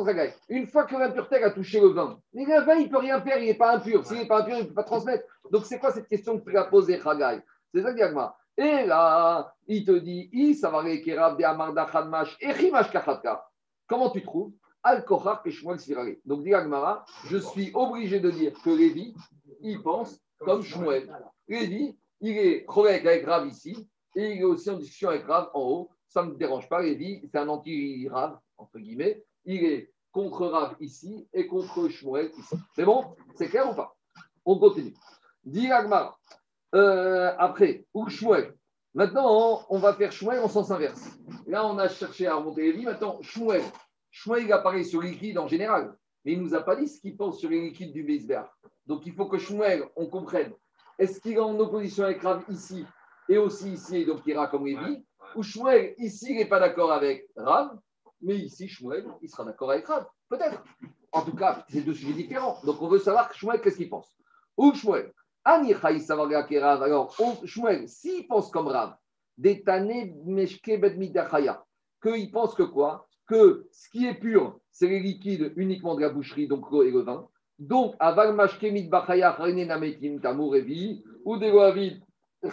Une fois que l'impureté a touché le vin, mais le vin, il ne peut rien faire, il n'est pas impur. S'il n'est pas impur, il ne peut pas transmettre. Donc, c'est quoi cette question que tu as posée, Haggai C'est ça, Diagma. Et là, il te dit Comment tu trouves? Al-Kohar Shmuel Donc, dit je suis obligé de dire que Lévi, il pense comme Shmuel. Lévi, il est chronique avec Rav ici, et il est aussi en discussion avec Rav en haut. Ça ne me dérange pas. Lévi, c'est un anti-Rav, entre guillemets. Il est contre Rav ici et contre Shmuel ici. C'est bon C'est clair ou pas? On continue. Dit euh, après, ou Shmuel. Maintenant, on va faire Shmuel en sens inverse. Là, on a cherché à remonter Lévi. Maintenant, Shmuel. Shmuel, il apparaît sur les liquides en général, mais il ne nous a pas dit ce qu'il pense sur les liquides du Beisberg. Donc, il faut que Shmuel, on comprenne est-ce qu'il est en opposition avec Rav ici et aussi ici, et donc il ira comme Lévi Ou Shmuel, ici, il n'est pas d'accord avec Rav, mais ici, Shmuel, il sera d'accord avec Rav Peut-être. En tout cas, c'est deux sujets différents. Donc on veut savoir Shmuel, qu'est-ce qu'il pense Ou Shmuel, Rav. Alors, Shmuel, s'il pense comme Rav, qu'il pense que quoi? Que ce qui est pur, c'est les liquides uniquement de la boucherie, donc l'eau et le vin, donc, aval mashkemit bachaya nametim tamurevi, ou de avid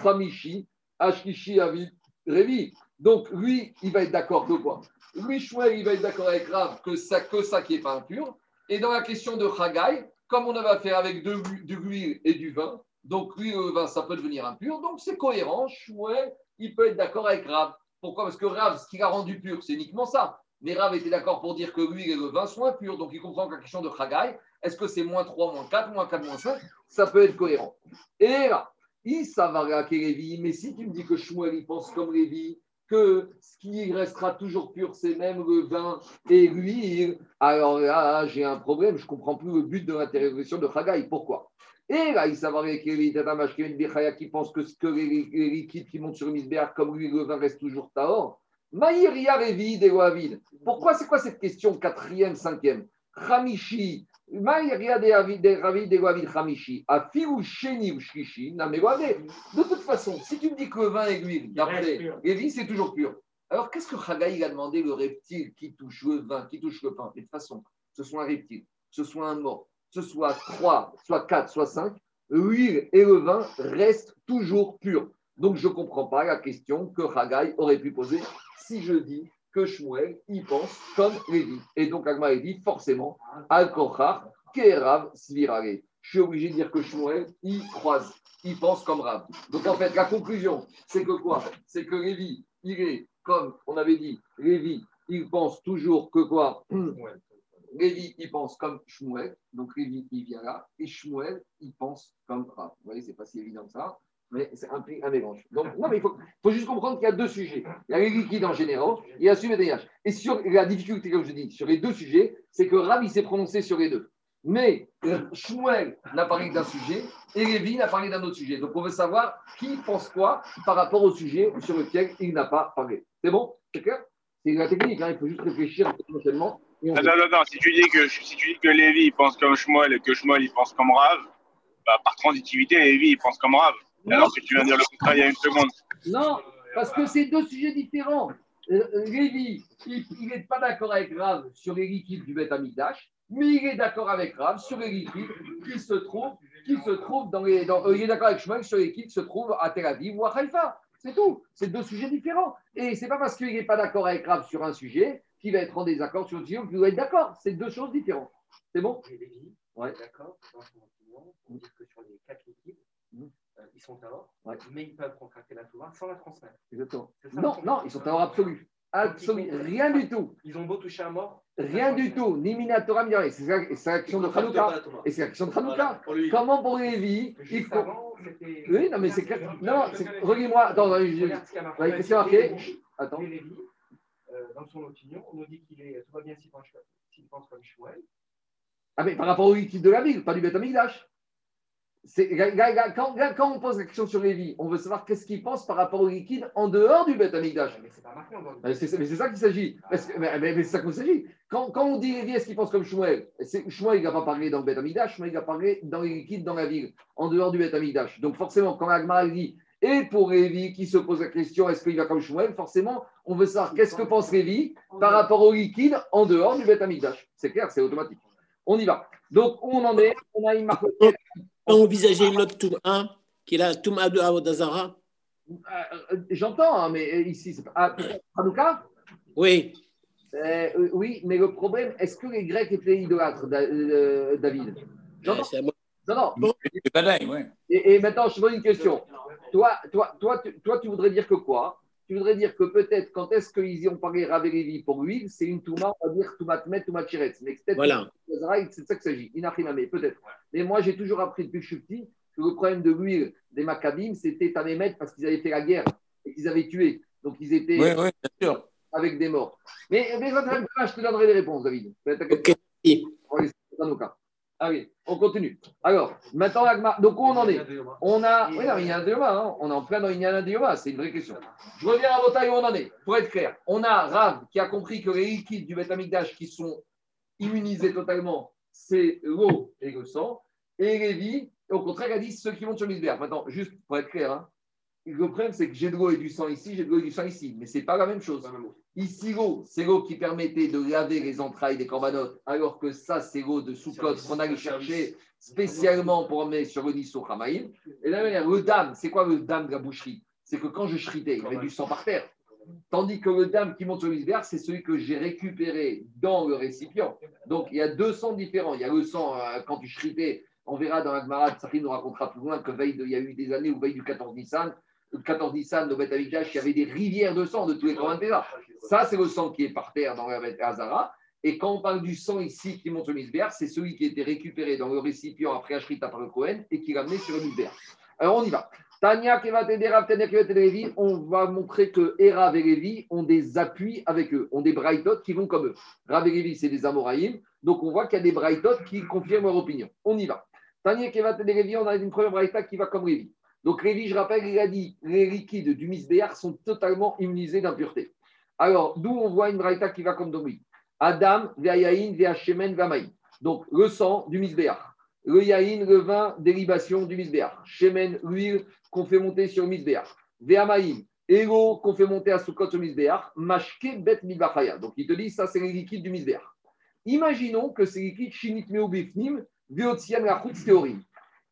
chamishi, ashkishi avid revi. Donc, lui, il va être d'accord que quoi? Lui, Shmuel, il va être d'accord avec Rav que ça, que ça qui est pas impur. Et dans la question de Chagai, comme on avait affaire avec de, de l'huile et du vin, donc lui, le vin, ça peut devenir impur. Donc, c'est cohérent. Shmuel, il peut être d'accord avec Rav. Pourquoi? Parce que Rav, ce qu'il a rendu pur, c'est uniquement ça. Mais Rav était d'accord pour dire que l'huile et le vin sont impurs. Donc il comprend que la question de Chagai, est-ce que c'est moins 3, moins 4, moins 4, moins 5 Ça peut être cohérent. Et là, il s'avara Lévi, mais si tu me dis que Shmuel il pense comme Lévi, que ce qui restera toujours pur, c'est même le vin et l'huile, alors là, j'ai un problème, je ne comprends plus le but de l'interrogation de Chagai. Pourquoi? Et là, il a qui pense que, ce que les, liquides qui montent sur le comme lui, le vin reste toujours taor. Pourquoi c'est quoi cette question quatrième, cinquième? Hamishi. Maïria de toute façon, si tu me dis que le vin et l'huile, d'après Lévi, c'est toujours pur. Alors, qu'est-ce que Chagaï a demandé le reptile qui touche le vin, qui touche le pain? De toute façon, ce soit un reptile, ce soit un mort, ce soit 3, soit 4, soit 5, l'huile et le vin restent toujours purs. Donc, je ne comprends pas la question que Haggai aurait pu poser si je dis que Shmuel y pense comme Lévi. Et donc, Agma dit forcément, Al-Kochar, Kerav, Svirare. Je suis obligé de dire que Shmuel y croise, il pense comme Rav. Donc, en fait, la conclusion, c'est que quoi? C'est que Lévi, il est, comme on avait dit, Lévi, il pense toujours que quoi? <clears throat> Lévi, il pense comme Shmuel. Donc Lévi, il vient là. Et Shmuel, il pense comme Rav. Vous voyez, c'est pas si évident que ça. Mais c'est un, un mélange. Donc, non, mais il faut, juste comprendre qu'il y a deux sujets. Il y a les liquides en général il y a le Et sur la difficulté, comme je dis, sur les deux sujets, c'est que Rav, il s'est prononcé sur les deux. Mais euh, Shmuel n'a parlé d'un sujet et Lévi n'a parlé d'un autre sujet. Donc, on veut savoir qui pense quoi par rapport au sujet sur lequel il n'a pas parlé. C'est bon? C'est la technique, hein, il faut juste réfléchir potentiellement non, non, non, si tu dis que, si tu dis que Lévi pense comme Shmuel et que Shmuel il pense comme Rav, bah, par transitivité, Lévi il pense comme Rav. Alors que tu viens de dire le contraire il y a une seconde. Non, parce que c'est deux sujets différents. Euh, euh, Lévi, il n'est pas d'accord avec Rav sur les liquides du Beth Amidash, mais il est d'accord avec Rav sur les liquides qui se trouvent, qui se trouvent dans les. Dans, euh, il est d'accord avec Shmuel sur les liquides qui se trouvent à Tel Aviv ou à Haïfa. C'est tout. C'est deux sujets différents. Et c'est pas parce qu'il n'est pas d'accord avec Rav sur un sujet qui va être en désaccord sur le sujet, qui va être d'accord. C'est deux choses différentes. C'est bon? Ouais. D'accord. On dit que sur les quatre liquides, mmh. euh, ils sont alors, ouais. mais ils peuvent contracter la Torah sans la transmettre. Exactement. Non, non, ils sont alors absolus. Absolu, rien du tout. Ils ont beau toucher à mort. Rien du tout, ni Minatora, ni rien. C'est l'action de Hanouka. Et c'est l'action de Hanouka. Comment pour Lévi il faut... Oui, non, mais c'est clair. Non, regarde-moi. Attends, qu'est-ce qu'il marqué Attends. Euh, dans son opinion, on nous dit qu'il est, tout va bien s'il pense, comme Shmuel. Ah, mais par rapport au liquide de la ville, pas du Beth Amigdash. Quand, quand, on pose la question sur Lévi, on veut savoir qu'est-ce qu'il pense par rapport au liquide en dehors du Beth Amigdash. Mais c'est pas marqué en dehors Mais c'est ça qu'il s'agit. Mais, mais, c'est ça qu'il s'agit. Quand, quand, on dit Lévi, est-ce qu'il pense comme Shmuel? Shmuel, il n'a pas parlé dans le Beth Amigdash, Shmuel, il a parlé dans les liquides dans la ville, en dehors du Beth Amigdash. Donc forcément, quand Agmar dit et pour Révi qui se pose la question est-ce qu'il va comme Shmuel? Forcément, on veut savoir qu'est-ce que pense Révi par rapport au liquide en dehors du Beth C'est clair, c'est automatique. On y va. Donc, on en est? On a une marque. On envisager une autre tour 1 qui est la Touma de Avodazara euh, euh, J'entends, hein, mais euh, ici, c'est pas. Hanouka? Oui. oui, mais le problème, est-ce que les Grecs étaient idolâtres, David? J'entends. Non, non. Et, et, maintenant, je te pose une question. Toi, toi, toi, tu, toi, tu voudrais dire que quoi? Tu voudrais dire que peut-être quand est-ce qu'ils y ont parlé Ravélévi pour lui, c'est une Touma, on va dire Toumatmet, Toumachiretz. Mais peut-être voilà. c'est de ça qu'il s'agit. Inachiname, peut-être. Mais moi, j'ai toujours appris depuis que je suis petit que le problème de l'huile des Maccabim, c'était Tanémet parce qu'ils avaient fait la guerre et qu'ils avaient tué. Donc, ils étaient oui, oui, bien sûr. avec des morts. Mais, mais je te donnerai les réponses, David. Ok. On va dans nos cas. Allez, on continue. Alors, maintenant, donc où on en est On a. Oui, il y a un hein. On est en plein dans un C'est une vraie question. Je reviens à votre où on en est. Pour être clair, on a Rav qui a compris que les liquides du Betamikdash qui sont immunisés totalement, c'est l'eau et le sang. Et Lévi, au contraire, a dit ceux qui vont sur Misbert. Maintenant, juste pour être clair, hein, le problème, c'est que j'ai de l'eau et du sang ici, j'ai de l'eau et du sang ici. Mais ce n'est pas la même chose. Ici, l'eau, c'est l'eau qui permettait de laver les entrailles des corbanotes, alors que ça, c'est l'eau de Soukot qu'on allait chercher spécialement pour emmener sur le Nisso Hamaïm. Et là, le dame, c'est quoi le dame de la boucherie? C'est que quand je shritais, il y avait du sang par terre. Tandis que le dame qui monte sur l'iceberg, c'est celui que j'ai récupéré dans le récipient. Donc, il y a deux sangs différents. Il y a le sang, euh, quand tu shritais, on verra dans la Gemara, Tsahim nous racontera plus loin que veille il y a eu des années où veille du 14 Nissan, le 14 Nissan, au Beth il y avait des rivières de sang de tous les Corban Pesa. Ça, c'est le sang qui est par terre dans la Beth Hazara. Et quand on parle du sang ici qui monte sur le c'est celui qui a été récupéré dans le récipient après Ashrita par le Cohen et qui l'a amené sur le misbéar. Alors on y va. Tania on va montrer que Erav et Levi ont des appuis avec eux, ont des braïtot qui vont comme eux. Rav et c'est des Amoraïm, donc on voit qu'il y a des braïtot qui confirment leur opinion. On y va. Tania Levi, on a une première braïta qui va comme Levi. Donc Levi, je rappelle, il a dit les liquides du misbéar sont totalement immunisés d'impureté. Alors, d'où on voit une braïta qui va comme Domri. Adam, Veayaïn, Veachemen, Vamaï. Donc le sang du misbéar. Le yaïn, le vin, dérivation du misbéar. Shemen, l'huile, qu'on fait monter sur Misbéach. Ve'amaïm, et qu'on fait monter à Sukkot sur Misbéach. Mashke bet mibachaya. Donc il te dit, ça c'est les liquides du Misbéach. Imaginons que ces liquides, Shinit Meobifnim, Veotian Rachutz Théorim.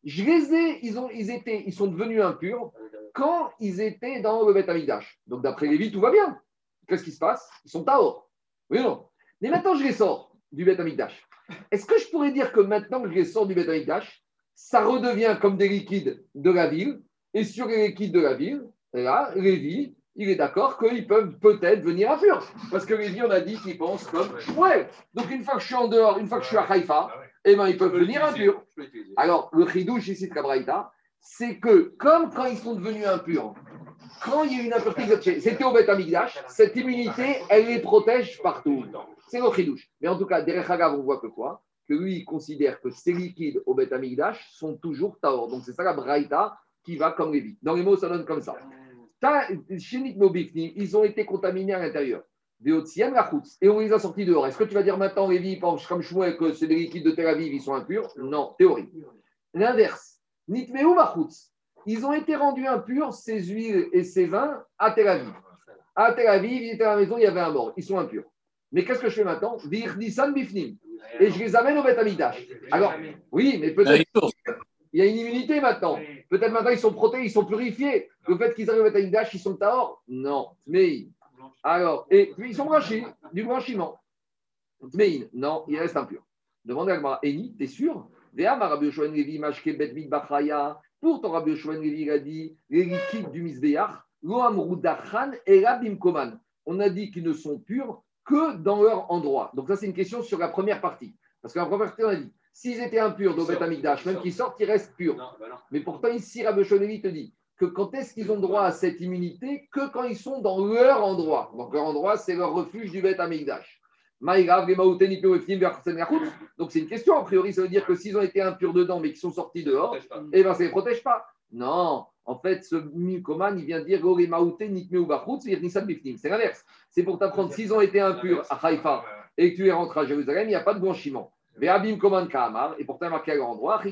Je les ai, ils, ont, ils, étaient, ils sont devenus impurs quand ils étaient dans le Bet Amidash. Donc d'après Lévi, tout va bien. Qu'est-ce qui se passe? Ils sont Taor. Oui ou non? Mais maintenant, je les sors du Bet Amidash. Est-ce que je pourrais dire que maintenant que je les sors du Bet Amidash, ça redevient comme des liquides de la ville? Et sur les liquides de la ville, là, Lévi, il est d'accord qu'ils peuvent peut-être venir à. Parce que Lévi, on a dit qu'ils pensent comme ouais. Donc une fois que je suis en dehors, une fois que je suis à Haïfa, eh ben, ils peuvent venir Fur. Alors, le chidouche ici de Kabraïta, c'est que comme quand ils sont devenus impurs, quand il y a une impureté, c'était au Beth Amigdash, cette immunité, elle les protège partout. C'est le chidouche. Mais en tout cas, derrière Hagav, on voit que quoi? Que lui, il considère que ces liquides au Beth Amigdash sont toujours Taor. Donc c'est ça la Braïta qui va comme Lévi. Dans les mots, ça donne comme ça. Ils ont été contaminés à l'intérieur. Et on les a sortis dehors. Est-ce que tu vas dire maintenant, Lévi, comme Shmuel, que c'est des liquides de Tel Aviv, ils sont impurs? Non, théorie. L'inverse. Ils ont été rendus impurs, ces huiles et ces vins, à Tel Aviv. À Tel Aviv, ils étaient à la maison, il y avait un mort. Ils sont impurs. Mais qu'est-ce que je fais maintenant? Et je les amène au Beth Alors, oui, mais peut-être. Il y a une immunité maintenant. Peut-être maintenant ils sont protégés, ils sont purifiés. Le fait qu'ils arrivent à Taïdash, ils sont Tahor? Non. Mais alors, et puis ils sont blanchis, du blanchiment. Mais non, il reste impur. Demande à Agmara, Eni, t'es sûr? Pourtant, Rabbi Yoshua Levi a dit les liquides du Misbéach, et On a dit qu'ils ne sont purs que dans leur endroit. Donc, ça, c'est une question sur la première partie. Parce que la première partie, on a dit S'ils étaient impurs d'Obet Amigdash, même qu'ils sortent, ils restent purs. Bah mais pourtant, ici, Shonevi te dit que quand est-ce qu'ils ont droit à cette immunité Que quand ils sont dans leur endroit. Donc leur endroit, c'est leur refuge du Bet Amigdash. Donc c'est une question, a priori, ça veut dire que s'ils ont été impurs dedans, mais qu'ils sont sortis dehors, eh bien ça ne les protège pas. Non, en fait, ce Milkoman, il vient dire c'est l'inverse. C'est pour t'apprendre, s'ils ont été impurs à Haïfa et que tu es rentré à Jérusalem, il n'y a pas de blanchiment. Et pourtant, à l'endroit,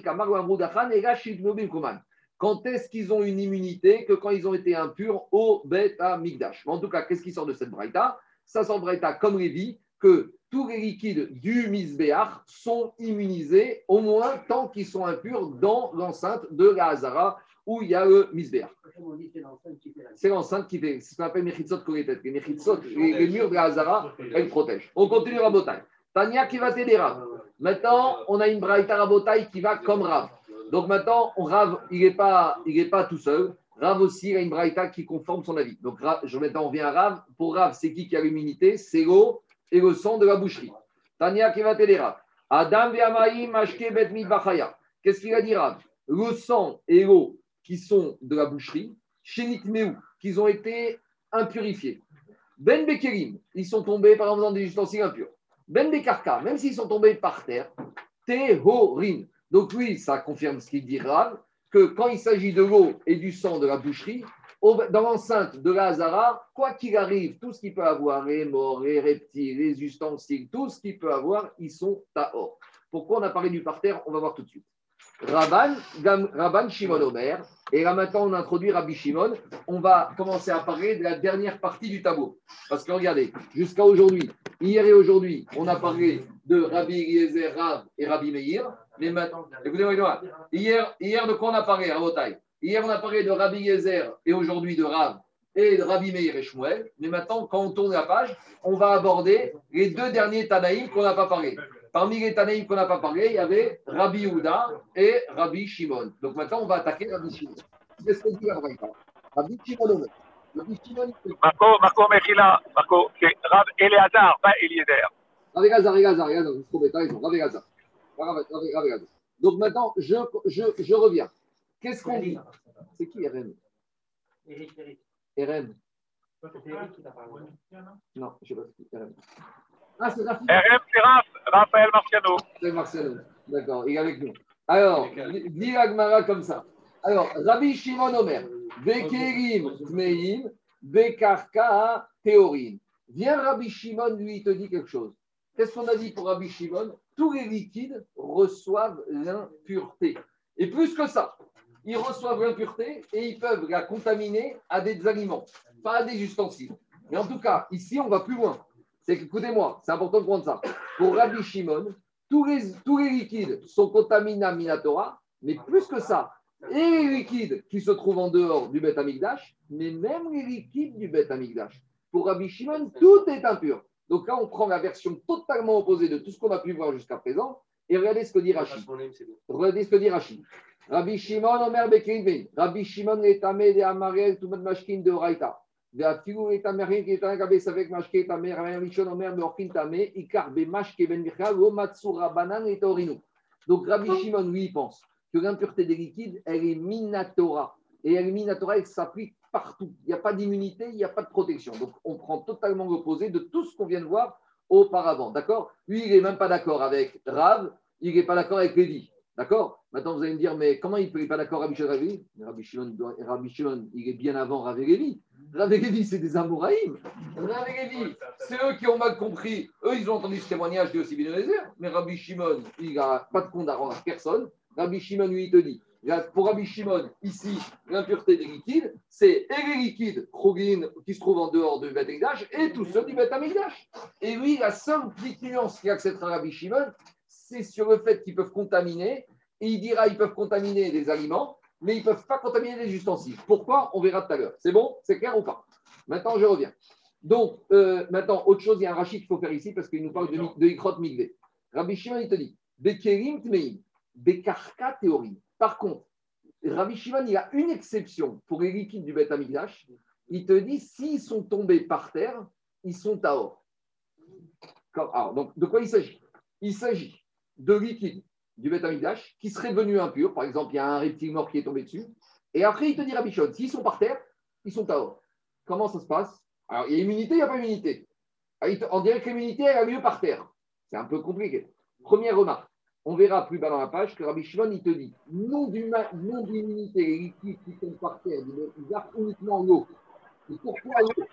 quand est-ce qu'ils ont une immunité que quand ils ont été impurs au bêta migdash En tout cas, qu'est-ce qui sort de cette braïta? Ça sort braïta comme Lévi, que tous les liquides du misbéach sont immunisés au moins tant qu'ils sont impurs dans l'enceinte de la Hazara où il y a le misbéach. C'est l'enceinte qui fait, c'est ce qu'on appelle Mechitzot Les les, murs de la Hazara, elles protègent. On continue à Botaï. Tania qui va t'aider Maintenant, on a une braïta rabotaille qui va comme Rav. Donc maintenant, on, Rav, il n'est pas, pas tout seul. Rav aussi, a une braïta qui conforme son avis. Donc je, maintenant, on vient à Rav. Pour Rav, c'est qui qui a l'immunité C'est l'eau et le sang de la boucherie. Tania qui va t'aider Rav. Adam mashke bet Qu'est-ce qu'il a dit Rav? Le sang et l'eau qui sont de la boucherie, chez Meu, qu'ils ont été impurifiés. Ben Bekerim, ils sont tombés par exemple dans des ustensiles impurs. Ben Bekarka, même s'ils sont tombés par terre, Tehorin. Donc oui, ça confirme ce qu'il dit Rav, que quand il s'agit de l'eau et du sang de la boucherie, dans l'enceinte de la Hazara, quoi qu'il arrive, tout ce qu'il peut avoir, les morts, les reptiles, les ustensiles, tout ce qu'il peut avoir, ils sont Tahor. Pourquoi on a parlé du parterre On va voir tout de suite. Rabban, Rabban Shimon Omer. Et là maintenant, on introduit Rabbi Shimon. On va commencer à parler de la dernière partie du tableau. Parce que regardez, jusqu'à aujourd'hui, hier et aujourd'hui, on a parlé de Rabbi Eliezer, Rav et Rabbi Meir. Mais maintenant, écoutez-moi, hier, hier, de quoi on a parlé, Rabotai Hier, on a parlé de Rabbi Eliezer et aujourd'hui de Rav et de Rabbi Meir et Shmuel. Mais maintenant, quand on tourne la page, on va aborder les deux derniers Tanaïm qu'on n'a pas parlé. Parmi les Tanaïm qu'on n'a pas parlé, il y avait Rabbi Houda et Rabbi Shimon. Donc maintenant, on va attaquer Rabbi Shimon. Qu'est-ce que dit la Rabbi Shimon. Rabbi Shimon, Marco, Marco Mechila, Marco, c'est Rav Eleazar, pas Eliezer. Elazar, Elazar, je me suis trompé, t'as raison, Rav Elazar. Donc maintenant, je, je, je reviens. Qu'est-ce qu'on dit? C'est qui RM Eric, Eric. RM C'est Eric qui t'a parlé. Non, je ne sais pas ce qui RM. Ah, c'est Rafi. RM, c'est Raph, Raphaël Marciano. C'est Marcelo. D'accord, il est avec nous. Alors, dis Agmara comme ça. Alors, Rabbi Shimon Omer, Bekerim Tmeim, Bekarka Théorine. Viens Rabbi Shimon, lui, il te dit quelque chose. Qu'est-ce qu'on a dit pour Rabbi Shimon? Tous les liquides reçoivent l'impureté. Et plus que ça, ils reçoivent l'impureté et ils peuvent la contaminer à des aliments, pas à des ustensiles. Mais en tout cas, ici, on va plus loin. Écoutez-moi, c'est important de prendre ça. Pour Rabbi Shimon, tous les, liquides sont contaminés Minatora, mais plus que ça, et les liquides qui se trouvent en dehors du Beth Amikdash, mais même les liquides du Beth Amikdash. Pour Rabbi Shimon, tout est impur. Donc là, on prend la version totalement opposée de tout ce qu'on a pu voir jusqu'à présent, et regardez ce que dit Rachid. Regardez ce que dit Rachid. Rabbi Shimon, Omer Bekirin Ben. Rabbi Shimon est amé de Amarel, le mashkin de Raïta. Donc Rabbi Shimon, lui, pense que l'impureté des liquides, elle est minatora. Et elle est minatora, elle s'applique partout. Il n'y a pas d'immunité, il n'y a pas de protection. Donc on prend totalement l'opposé de tout ce qu'on vient de voir auparavant. D'accord? Lui, il n'est même pas d'accord avec Rav, il n'est pas d'accord avec Lévi. D'accord? Maintenant, vous allez me dire, mais comment il n'est pas d'accord avec Rabbi Shimon? Rabbi Shimon, Rabbi Shimon, il est bien avant. Rav et Lévi, c'est des Amoraïm. Lévi, c'est eux qui ont mal compris. Eux, ils ont entendu ce témoignage de bien Mais Rabbi Shimon, il n'a pas de compte à rendre à personne. Rabbi Shimon, lui, il te dit, pour Rabbi Shimon, ici, l'impureté des liquides, c'est et les liquides Krogin, qui se trouvent en dehors du Beth et tous ceux du Beth. Et lui, la seule petite nuance qui acceptera Rabbi Shimon, c'est sur le fait qu'ils peuvent contaminer. Il dira ils peuvent contaminer des aliments, mais ils ne peuvent pas contaminer les ustensiles. Pourquoi? On verra tout à l'heure. C'est bon? C'est clair ou pas? Maintenant, je reviens. Donc, euh, maintenant, autre chose, il y a un rachid qu'il faut faire ici parce qu'il nous parle de, de Ikrot Migvé. Rabbi Shimon, il te dit Bekerim Tmeim, Bekarka Théorie. Par contre, Rabbi Shimon, il a une exception pour les liquides du Beth Amikdash. Il te dit s'ils sont tombés par terre, ils sont taor. Comme- Alors, donc, de quoi il s'agit? Il s'agit de liquides du Beth Amikdash qui seraient devenus impurs. Par exemple, il y a un reptile mort qui est tombé dessus. Et après, il te dit Rabbi Shimon, s'ils sont par terre, ils sont taor. Comment ça se passe? Alors, il y a immunité, il n'y a pas immunité. Ah, On dirait que l'immunité, a lieu par terre. C'est un peu compliqué. Première remarque. On verra plus bas dans la page que Rabbi il te dit non d'immunité, les liquides qui tombent par terre, ils gardent uniquement l'eau. Et pourquoi l'eau?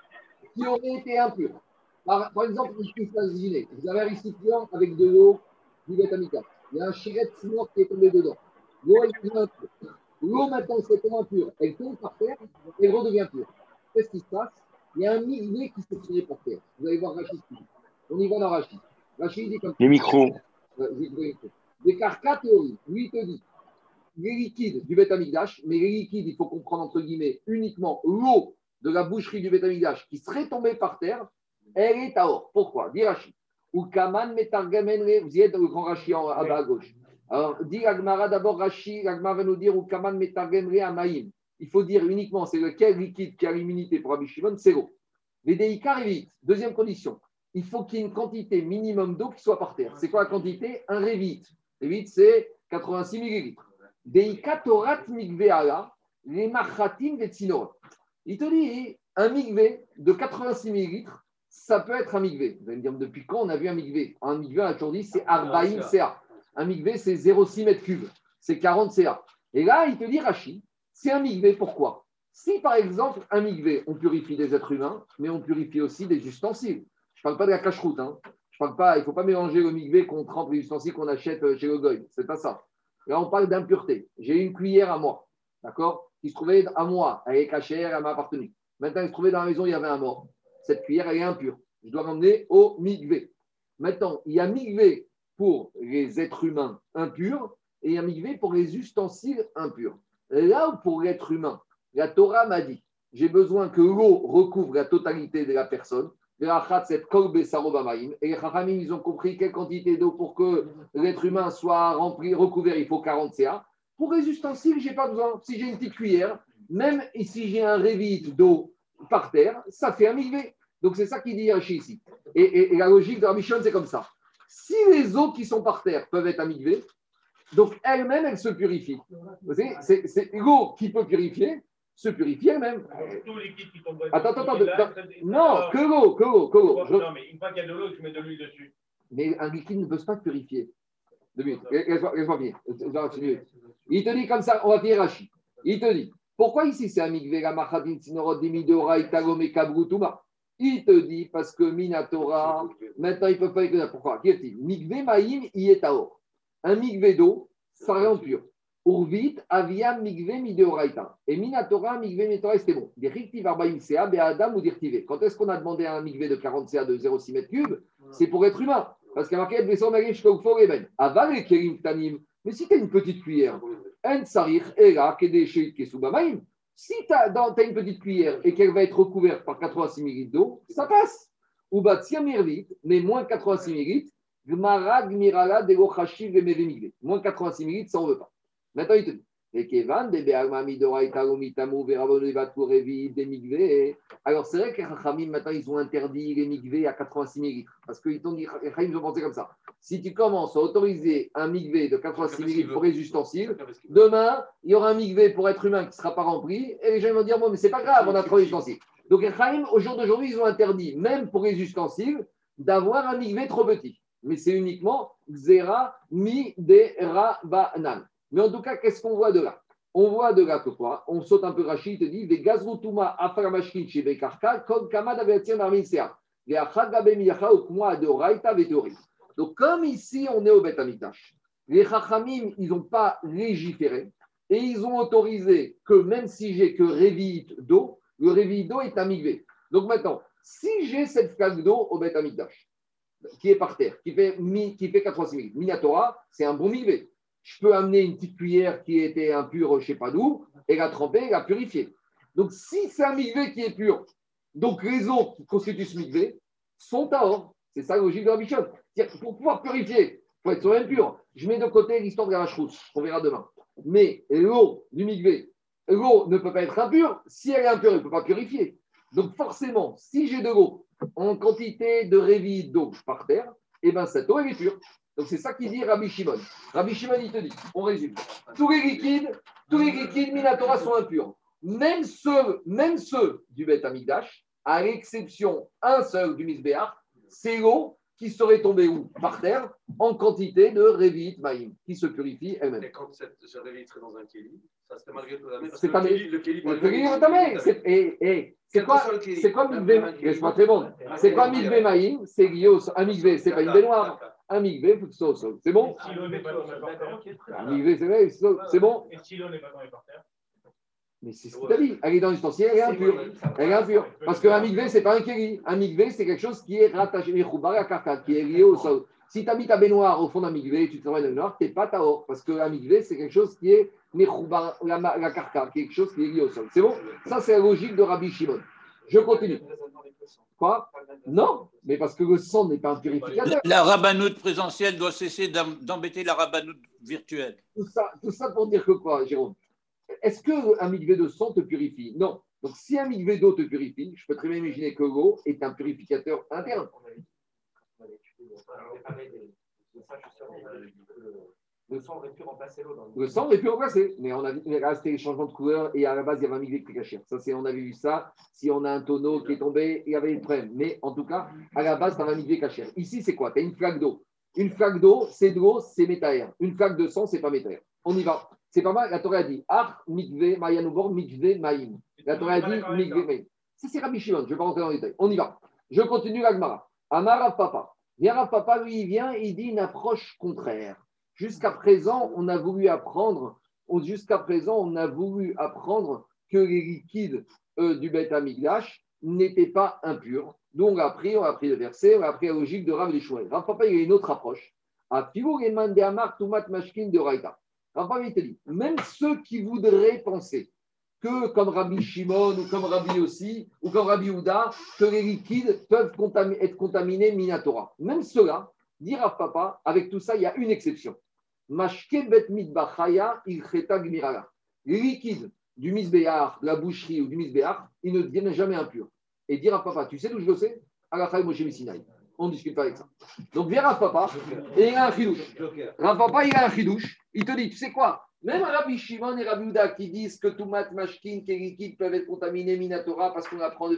Qui aurait été impure par, par exemple, vous avez un récipient avec de l'eau du bétamica. Il y a un chiret mort qui est tombé dedans. L'eau est impure. L'eau, maintenant, c'est impure. Elle tombe par terre, elle redevient pure. Qu'est-ce qui se passe? Il y a un millier qui s'est tiré par terre. Vous allez voir Rachid. On y va dans Rachid. Rachid dit comme Les micros. Des carcas théorie, lui il te dit, les liquides du Betamigdash, mais les liquides, il faut comprendre entre guillemets uniquement l'eau de la boucherie du Betamigdash qui serait tombée par terre, elle est à or. Pourquoi? Dit Rashi. Ou Kaman Metargamenre, vous y êtes dans le grand Rashi en à bas à gauche. Alors, dit Agmara d'abord Rashi, Agmara va nous dire ou Kaman Metargamenre Amaïm. Il faut dire uniquement c'est lequel liquide qui a l'immunité pour Rabbi Shimon, c'est l'eau. Les déicars. Deuxième condition, il faut qu'il y ait une quantité minimum d'eau qui soit par terre. C'est quoi la quantité? Un révite. Révite, c'est 86 millilitres. Deika torat migve ala, les machatim des. Il te dit, un migvé de 86 millilitres, ça peut être un migvé. Vous allez me dire, depuis quand on a vu un migvé Un migvé, on a toujours dit, c'est Arbaïm CA. Un migvé, c'est 0,6 mètres cubes. C'est 40 CA. Et là, il te dit, Rachid, c'est un migvé, pourquoi? Si, par exemple, un migvé, on purifie des êtres humains, mais on purifie aussi des ustensiles. Je ne parle pas de la cache-route. Hein. Je parle pas, il ne faut pas mélanger le migvé qu'on trempe les ustensiles qu'on achète euh, chez le goy. C'est pas ça. Là, on parle d'impureté. J'ai une cuillère à moi, d'accord? Qui se trouvait à moi, elle est cachère, elle m'a appartenu. Maintenant, elle se trouvait dans la maison, il y avait un mort. Cette cuillère, elle est impure. Je dois l'emmener au migvé. Maintenant, il y a migvé pour les êtres humains impurs et il y a migvé pour les ustensiles impurs. Là où pour l'être humain, la Torah m'a dit j'ai besoin que l'eau recouvre la totalité de la personne. Et les Chachamim, ils ont compris quelle quantité d'eau pour que l'être humain soit rempli, recouvert, il faut 40 CA. Pour les ustensiles, je n'ai pas besoin. Si j'ai une petite cuillère, même si j'ai un révite d'eau par terre, ça fait un migvé. Donc c'est ça qu'il dit Rashi ici. Et, la logique de Rabbi c'est comme ça. Si les eaux qui sont par terre peuvent être amigvées, donc elles-mêmes, elles se purifient. C'est l'eau qui peut purifier, se purifie elle-même. Attends, attends, attends. Non, que l'eau, que l'eau, que l'eau. Non, mais une fois qu'il y a de l'eau, tu mets de l'huile dessus. Mais un liquide ne peut pas purifier. Deux minutes, laisse-moi finir. Il te dit comme ça, on va finir Rashi. Il te dit, pourquoi ici c'est un migvé la machadin dimidora itagome kabrutuma Il te dit parce que Minatora, maintenant il ne peut pas écouter. Pourquoi? Qui est-il? Migvé maïm ietaor. Un migvé d'eau, ça rend pur. Urvit aviam migvé mideoraita. Et Minatora, migvé mideoraita, c'était bon. Dirictiv arbaim sea, be'adam ou. Quand est-ce qu'on a demandé un migvé de 40 ca de 0,6 m3 C'est pour être humain. Parce qu'il y a marqué Besson Magin Shkokfor Eben. Aval Kerim Tanim. Mais si tu as une petite cuillère, En Sarich Ela Kedeshe Kesubamaim. Si tu as, une petite cuillère et qu'elle va être recouverte par 86 ml d'eau, ça passe. Ou Batia Mirvit, mais moins 86 ml, Gmarag Mirala Chashiv Moins 86 ml, ça on veut pas. Maintenant, il te dit alors, c'est vrai que les maintenant, ils ont interdit les migvés à 86 millilitres. Parce dit, les Chachamim ont pensé comme ça. Si tu commences à autoriser un migvé de 86 millilitres pour les ustensiles, demain, il y aura un migvé pour être humain qui ne sera pas rempli. Et les gens vont dire, bon, mais c'est pas grave, on a trop d'ustensiles. Donc, les Chachamim, au jour d'aujourd'hui, ils ont interdit, même pour les ustensiles, d'avoir un migvé trop petit. Mais c'est uniquement Xera mi de. Mais en tout cas, qu'est-ce qu'on voit de là? On voit de là que quoi? On saute un peu Rachid, il te dit Des gazrutuma chez Bekarka, comme Kamad Avetien Marminsea. Donc, comme ici, on est au Beth les Chachamim, ils n'ont pas légiféré et ils ont autorisé que même si j'ai que révite d'eau, le révite d'eau est amigvé. Donc maintenant, si j'ai cette flaque d'eau au Beth qui est par terre, qui fait, qui fait 86 Minatora, c'est un bon migvé je peux amener une petite cuillère qui était impure, je ne sais pas d'où, et la tremper et la purifier. Donc, si c'est un migvé qui est pur, donc les eaux qui constituent ce migvé sont à or. C'est ça la logique de la. Pour pouvoir purifier, il faut être sur même pur. Je mets de côté l'histoire de la vache on verra demain. Mais l'eau du migvé, l'eau ne peut pas être impure. Si elle est impure, elle ne peut pas purifier. Donc, forcément, si j'ai de l'eau en quantité de révis d'eau par terre, eh bien, cette eau, est pure. Donc c'est ça qu'il dit Rabbi Shimon. Rabbi Shimon, il te dit, on résume. Tous les liquides, tous les liquides Minatora sont impurs. Même ceux, même ceux du Beth Amidash, à l'exception un seul du Misbéach, c'est l'eau qui serait tombée où? Par terre, en quantité de Revit Maïm, qui se purifie elle-même. Et quand cette, ce Revit serait dans un kéli, ça serait malgré tout la même. C'est pas le kéli. Le kéli est tamé. C'est quoi C'est quoi Misbé. C'est quoi Misbé Maïm? C'est lié au. Un Misbé, c'est pas une baignoire. Un migvé, il faut que ce soit au sol. C'est bon Un migvé, c'est bon Et si l'eau n'est pas dans les porteurs mais c'est ce que tu as dit. Elle est dans l'ustensile, elle est impure. Elle est impure. Parce qu'un migvé, ce n'est pas un kéli. Un migvé, c'est quelque chose qui est rattaché, qui est lié au sol. Si tu as mis ta baignoire au fond d'un migvé, tu travailles dans le nord, tu n'es pas taor. Parce qu'un migvé, c'est quelque chose qui est la karka, quelque chose qui est lié au sol. C'est bon? Ça, c'est la logique de Rabbi Shimon. Je continue. Quoi? Non, mais parce que le sang n'est pas un purificateur. La rabanoute présentielle doit cesser d'embêter la rabanoute virtuelle. Tout ça, tout ça pour dire que quoi, Jérôme? Est-ce qu'un migvé de sang te purifie? Non. Donc si un migvé d'eau te purifie, je peux très bien imaginer que l'eau est un purificateur interne. Le sang aurait pu remplacer l'eau. Le sang aurait pu remplacer, mais on a vu c'était les changements de couleur et à la base, il y avait un migvé qui cachait. Ça, c'est, on avait vu ça. Si on a un tonneau qui est tombé, il y avait des problèmes. Mais en tout cas, à la base, tu as un migvé caché. Ici, c'est quoi? Tu as une flaque d'eau. Une flaque d'eau, c'est de l'eau, c'est métaire. Une flaque de sang, c'est pas métaire. On y va. C'est pas mal. La Torah a dit Ar mikve mayanubor mikve maïm. La Torah a dit mikve maïm. Ça, c'est Rabbi Shimon. Je ne vais pas rentrer dans les détails. On y va. Je continue l'Agmara. Amara Papa. Rav Papa, lui, il vient, il dit une approche contraire. Jusqu'à présent, on a voulu apprendre, que les liquides euh, du Beth Amigdash n'étaient pas impurs. Donc, on a appris, on a appris le verset, on a appris la logique de Rav Lishouel. Rav Papa, il y a une autre approche. De Raïta. Rav Papa, il te dit, même ceux qui voudraient penser que, comme Rabbi Shimon ou comme Rabbi aussi, ou comme Rabbi Ouda, que les liquides peuvent être contaminés Minatora. Même ceux-là, dit Rav Papa, avec tout ça, il y a une exception. Mashke bet mitbachaya il. Les liquides du misbéar, de la boucherie ou du misbéar, il ne devient jamais impur. Et dire à papa, tu sais d'où je le sais? À Moshe. On discute pas avec ça. Donc viens Rav Papa et il a un chidouche. Rav il a un chidouche. Il te dit, tu sais quoi? Même Rabbi Shimon et Rabbi Uda qui disent que Toumat, Mashkin, liquides peuvent être contaminés, Minatora, parce qu'on apprend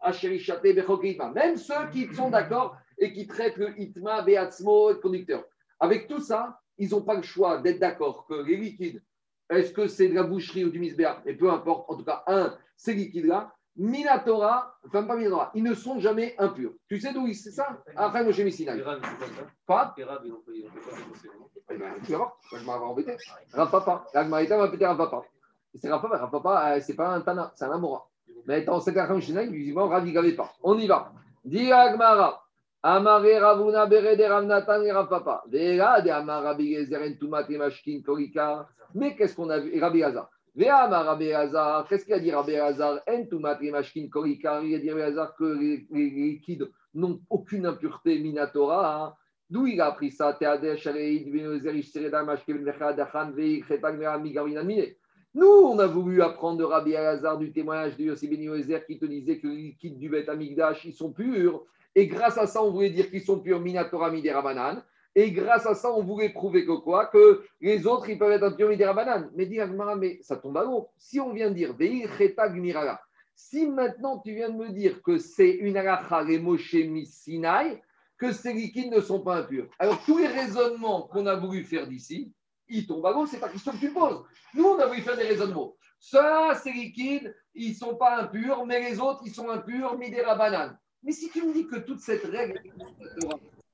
Asherichate, Vechol Même ceux qui sont d'accord et qui traitent le Itma, Beatzmo, le conducteur. Avec tout ça, ils n'ont pas le choix d'être d'accord que les liquides, est-ce que c'est de la boucherie ou du misbéar Et peu importe, en tout cas, un, ces liquides-là, Minatora, enfin pas Minatora, ils ne sont jamais impurs. Tu sais d'où c'est ça? Après, moi, j'ai mis Sinaï. Pas Tu vas voir, je m'en vais embêter. Rav Papa, l'Agmarita va péter. C'est Papa, c'est pas un Tana, c'est un Amora. Mais dans cette Rav, il pas. On y va. Dis Agmara. Amare Ravuna Berede Ravnatan et Rav Papa. Vera de Amar Rabbi Gezeren Tumat et Mashkin. Mais qu'est-ce qu'on a vu? Rabbi Hazar. Qu'est-ce qu'il a dit Rabbi Hazar En Tumat Mashkin Korika. Il a dit Rabbi Hazar que les, liquides n'ont aucune impureté minatora. Hein. D'où il a appris ça? Nous, on a voulu apprendre de Rabbi Hazar du témoignage de Yossi Ben Yozer qui te disait que les liquides du Bet Amigdash, ils sont purs. Et grâce à ça, on voulait dire qu'ils sont purs Minatora Midera Et grâce à ça, on voulait prouver que quoi? Que les autres, ils peuvent être impurs Midera Banane. Mais dis mais ça tombe à l'eau. Si on vient de dire Mirala, si maintenant tu viens de me dire que c'est une alacha Sinai, que ces liquides ne sont pas impurs. Alors tous les raisonnements qu'on a voulu faire d'ici, ils tombent à l'eau, c'est pas question que tu poses. Nous, on a voulu faire des raisonnements. Ça, ces liquides, ils ne sont pas impurs, mais les autres, ils sont impurs, midera banane. Mais si tu me dis que toute cette règle,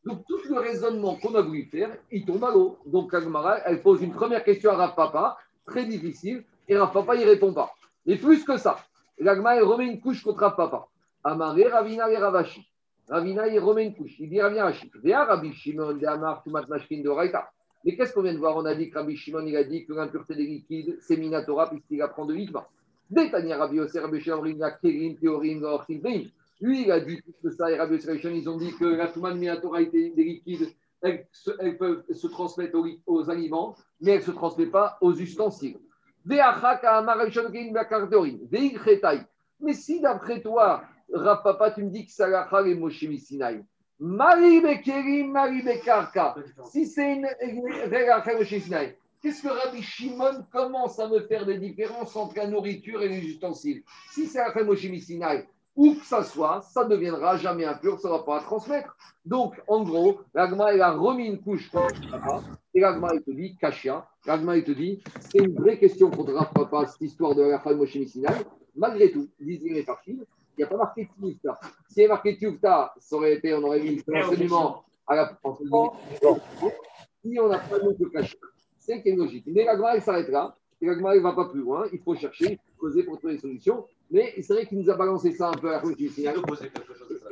donc tout le raisonnement qu'on a voulu faire, il tombe à l'eau. Donc Agmara, elle pose une première question à Rav Papa, très difficile, et Rav Papa, répond pas. Et plus que ça, l'Agmara, elle remet une couche contre Rav Papa. Amaré, Ravina et Ravashi. Ravina, il remet une couche. Il dit Ravina Rashi. Mais qu'est-ce qu'on vient de voir? On a dit que Rabbi Shimon, il a dit que l'impureté des liquides, c'est Minatora, puisqu'il apprend de l'Ikma. Détania Rabbi Rabbi Shimon, lui, il a dit que ça, et Rabbi ils ont dit que la Touman Minatora des liquides, elles, peuvent se transmettre aux, aliments, mais elles ne se transmettent pas aux ustensiles. Mais si d'après toi, Rav Papa, tu me dis que c'est la et Moshe Sinai, Marie Bekerim, Marie Bekarka, si c'est une Moshe Sinai, Qu'est-ce que Rabbi Shimon commence à me faire des différences entre la nourriture et les ustensiles? Si c'est Moshe Sinai, où que ça soit, ça ne deviendra jamais impur, ça ne va pas transmettre. Donc, en gros, l'agma, il a remis une couche et l'agma, il te dit, Kashia, l'agma, il te dit, c'est une vraie question contre Rav Papa, cette histoire de la femme Moshe. Malgré tout, disent les il n'y a pas marqué Tioufta. S'il y avait marqué Tioufta, ça aurait été, on aurait mis l'enseignement à la Si on n'a pas de Kashia, c'est qu'il y une logique. Mais l'agma, il s'arrêtera. Et l'agma, il ne va pas plus loin. Il faut chercher, il faut poser pour trouver des solutions. Mais c'est vrai qu'il nous a balancé ça un peu à la